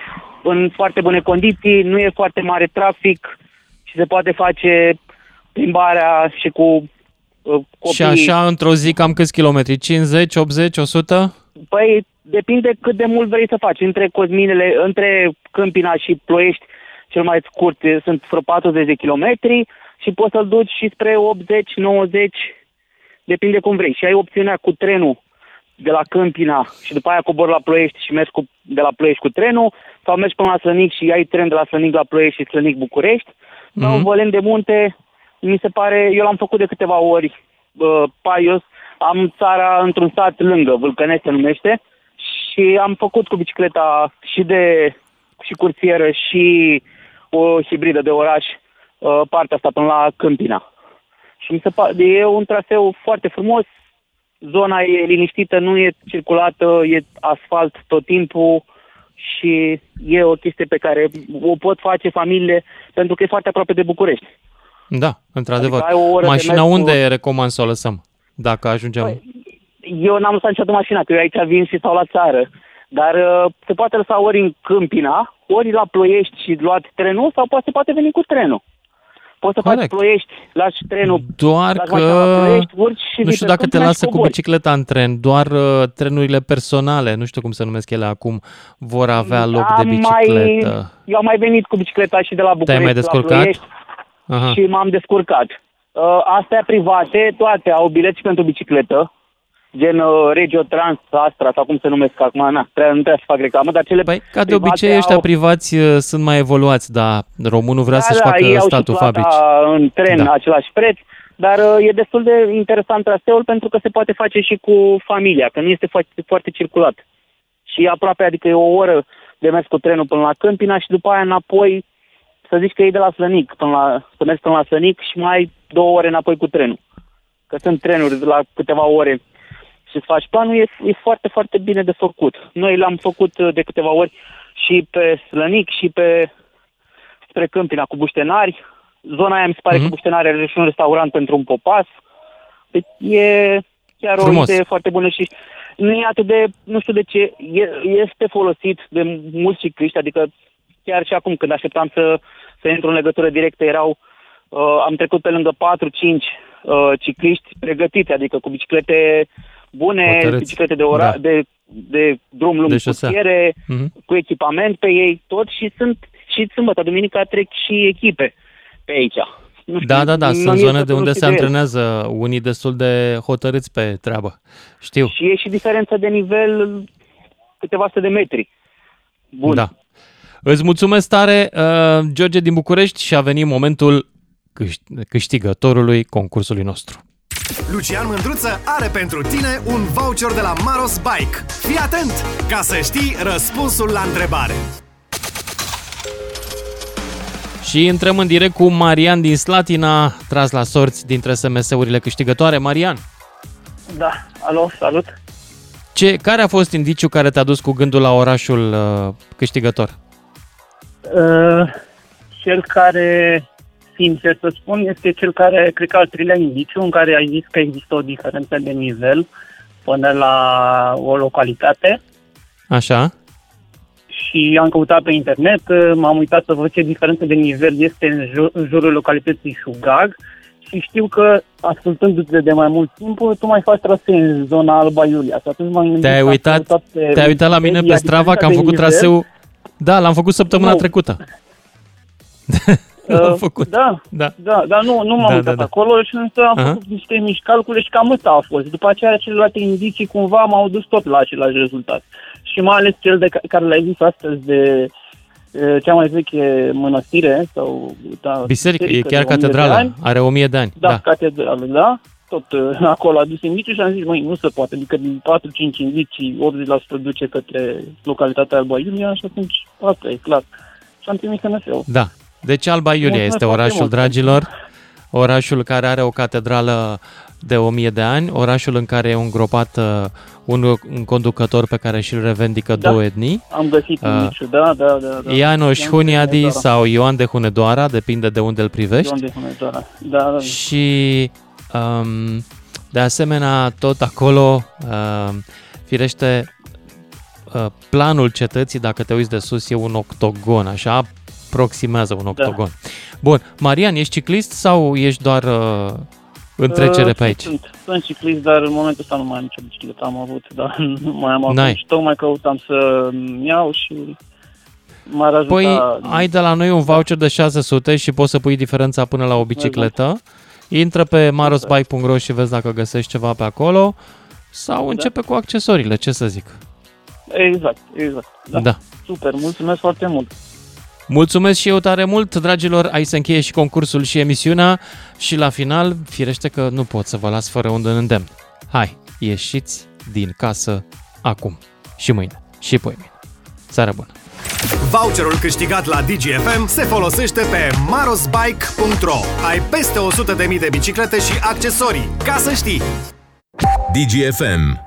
Speaker 20: în foarte bune condiții, nu e foarte mare trafic și se poate face plimbarea și cu uh, copiii.
Speaker 2: Și așa, într-o zi, cam câți kilometri? 50, 80, 100?
Speaker 20: Păi depinde cât de mult vrei să faci. Între Cosminele, între Câmpina și Ploiești, cel mai scurt e- sunt vreo 40 de kilometri și poți să-l duci și spre 80, 90, depinde cum vrei. Și ai opțiunea cu trenul de la Câmpina și după aia cobori la Ploiești și mergi cu, de la Ploiești cu trenul sau mergi până la Slănic și ai tren de la Slănic la Ploiești și Slănic București sau
Speaker 2: Mhm.
Speaker 20: Vălen de Munte, mi se pare, eu l-am făcut de câteva ori, uh, Paios, am țara într-un sat lângă, Vâlcănești se numește, și am făcut cu bicicleta și de și cursieră și o hibridă de oraș uh, partea asta până la Câmpina. Și mi se pare, e un traseu foarte frumos, zona e liniștită, nu e circulată, e asfalt tot timpul și e o chestie pe care o pot face familiile pentru că e foarte aproape de București.
Speaker 2: Da, într-adevăr.
Speaker 20: Adică ai o oră de
Speaker 2: Mașina
Speaker 20: mers cu-
Speaker 2: unde recomand să o lăsăm? Dacă ajungem...
Speaker 20: Păi, Eu n-am lăsat niciodată mașina, că eu aici vin și stau la țară. Dar uh, se poate lăsa ori în Câmpina, ori la Ploiești și luat trenul, sau poate se poate veni cu trenul. Poți să
Speaker 2: Corect.
Speaker 20: faci Ploiești, lași trenul,
Speaker 2: Doar
Speaker 20: lași
Speaker 2: că
Speaker 20: mașina la Ploiești, urci și
Speaker 2: nu
Speaker 20: vii
Speaker 2: știu
Speaker 20: pe
Speaker 2: dacă te
Speaker 20: Câmpina și
Speaker 2: lasă cu
Speaker 20: cobori.
Speaker 2: bicicleta în tren, doar uh, trenurile personale, nu știu cum se numesc ele acum, vor avea loc de
Speaker 20: Am
Speaker 2: bicicletă.
Speaker 20: Mai, eu am mai venit cu bicicleta și de la București
Speaker 2: mai
Speaker 20: la
Speaker 2: descurcat?
Speaker 20: Ploiești
Speaker 2: Aha.
Speaker 20: și m-am descurcat. Uh, astea private, toate au bilet și pentru bicicletă, gen uh, Regio Trans, Astra, sau cum se numesc acum, na, trebuie, nu trebuie să fac reclamă, dar cele
Speaker 2: Păi, ca de
Speaker 20: private
Speaker 2: obicei, ăștia
Speaker 20: au...
Speaker 2: privați uh, sunt mai evoluați, dar românul vrea
Speaker 20: Da,
Speaker 2: să-și
Speaker 20: da,
Speaker 2: facă
Speaker 20: ei au și
Speaker 2: statul
Speaker 20: plata
Speaker 2: fabrici.
Speaker 20: în tren
Speaker 2: Da.
Speaker 20: același preț, dar uh, e destul de interesant traseul pentru că se poate face și cu familia, că nu este foarte, foarte circulat. Și e aproape, adică e o oră de mers cu trenul până la Câmpina și după aia înapoi, să zici că e de la Slănic, până la, să mergi până la Slănic și mai ai două ore înapoi cu trenul. Că sunt trenuri de la câteva ore și îți faci planul, e, e foarte, foarte bine de făcut. Noi l-am făcut uh, de câteva ori și pe Slănic și pe spre Câmpina cu buștenari. Zona aia mi se pare că buștenari are și un restaurant pentru un popas. Deci e chiar
Speaker 2: Frumos.
Speaker 20: o idee foarte bună și nu e atât de, nu știu de ce, e, este folosit de mulți cicliști, adică chiar și acum când așteptam să, să intru în legătură directă erau, uh, am trecut pe lângă 4-5 uh, cicliști pregătiți, adică cu biciclete bune,
Speaker 2: Hotărâți.
Speaker 20: biciclete de, ora,
Speaker 2: Da.
Speaker 20: de, de drum lung
Speaker 2: De
Speaker 20: cu
Speaker 2: șosea.
Speaker 20: fiere,
Speaker 2: Mhm.
Speaker 20: cu echipament pe ei, tot și sunt și sâmbătă, duminica trec și echipe pe aici. Nu știu,
Speaker 2: Da, da, da,
Speaker 20: nu
Speaker 2: sunt
Speaker 20: mi-e
Speaker 2: zone de
Speaker 20: să
Speaker 2: unde
Speaker 20: nu
Speaker 2: se
Speaker 20: știu de el.
Speaker 2: antrenează unii destul de hotărâți pe treabă. Știu.
Speaker 20: Și e și diferență de nivel câteva sute de metri. Bun.
Speaker 2: Da. Îți mulțumesc tare, uh, George din București și a venit momentul câș- câștigătorului concursului nostru.
Speaker 17: Lucian Mândruță are pentru tine un voucher de la Maros Bike. Fii atent ca să știi răspunsul la întrebare.
Speaker 2: Și Și intrăm în direct cu Marian din Slatina, tras la sorți dintre SMS-urile câștigătoare. Marian,
Speaker 21: Da, alo, salut.
Speaker 2: ce, care a fost indiciul care te-a dus cu gândul la orașul uh, câștigător?
Speaker 21: Uh, cel care, sincer să spun, este cel care, cred că al treilea indiciu, în care ai zis că există o diferență de nivel până la o localitate
Speaker 2: Așa?
Speaker 21: și am căutat pe internet, uh, m-am uitat să văd ce diferență de nivel este în, jur, în jurul localității Șugag și știu că, ascultându-te de mai mult timp, tu mai faci trasee în zona Alba Iulia. Și atunci m-am gândit
Speaker 2: Te-ai
Speaker 21: că am
Speaker 2: uitat,
Speaker 21: căutat pe
Speaker 2: te-ai uitat la mine pe
Speaker 21: Wikipedia
Speaker 2: Strava că am
Speaker 21: diferența
Speaker 2: făcut
Speaker 21: de nivel.
Speaker 2: traseu... Da, l-am făcut săptămâna
Speaker 21: Nu.
Speaker 2: trecută.
Speaker 21: Uh,
Speaker 2: L-am făcut.
Speaker 21: Da,
Speaker 2: Da.
Speaker 21: da, dar nu, nu m-am
Speaker 2: Da,
Speaker 21: uitat
Speaker 2: da, da.
Speaker 21: acolo și însă am
Speaker 2: Aha.
Speaker 21: făcut niște mici calcule și cam ăsta a fost. După aceea celelalte indicii cumva m-au dus tot la același rezultat. Și mai ales cel de ca- care l-ai zis astăzi de e, cea mai veche mănăstire sau da,
Speaker 2: Biserică, e
Speaker 21: de
Speaker 2: chiar
Speaker 21: 1000 de
Speaker 2: catedrală,
Speaker 21: ani.
Speaker 2: are o mie de ani.
Speaker 21: Da,
Speaker 2: Da.
Speaker 21: catedrală, da. Tot uh, acolo a dus indicii și am zis, măi, nu se poate. Adică din 4-5 indicii, 80% duce către localitatea Alba Iulia și atunci asta e clar. Și am trimis SMS-ul.
Speaker 2: Da. Deci Alba Iulia
Speaker 21: Mulțumesc
Speaker 2: este
Speaker 21: foarte
Speaker 2: orașul
Speaker 21: mult.
Speaker 2: dragilor, orașul care are o catedrală de 1000 de ani, orașul în care e îngropat uh, un, un conducător pe care și-l revendică
Speaker 21: Da.
Speaker 2: două etnii.
Speaker 21: Am găsit
Speaker 2: Uh,
Speaker 21: indiciul, da, da, da. da.
Speaker 2: Ianoș
Speaker 21: Ioan de
Speaker 2: Huniadi
Speaker 21: Hunedoara.
Speaker 2: sau Ioan de Hunedoara, depinde de unde îl privești.
Speaker 21: Ioan de Hunedoara. Da, da.
Speaker 2: Și um, de asemenea, tot acolo, um, firește, uh, planul cetății, dacă te uiți de sus, e un octogon, așa aproximează un octogon. Bun, Marian, ești ciclist sau ești doar uh, în trecere
Speaker 21: Uh,
Speaker 2: pe aici?
Speaker 21: Sunt, sunt ciclist, dar în momentul ăsta nu mai am nicio bicicletă. Am avut, dar nu mai am avut.
Speaker 2: N-ai.
Speaker 21: Și tocmai căutam să iau și m-ar ajuta.
Speaker 2: Păi ai de la noi un voucher de 600 și poți să pui diferența până la o bicicletă. Intră pe marosbike.ro și vezi dacă găsești ceva pe acolo sau începe cu accesoriile, ce să zic.
Speaker 21: Exact, exact. Da.
Speaker 2: Da.
Speaker 21: Super, mulțumesc foarte mult.
Speaker 2: Mulțumesc și eu tare mult, dragilor, aici se încheie și concursul și emisiunea și la final, firește că nu pot să vă las fără un îndemn. Hai, ieșiți din casă acum și mâine și poimine. Seară bună!
Speaker 17: Voucherul câștigat la DGFM se folosește pe marosbike.ro Ai peste 100.000 de biciclete și accesorii, ca să știi!
Speaker 11: DGFM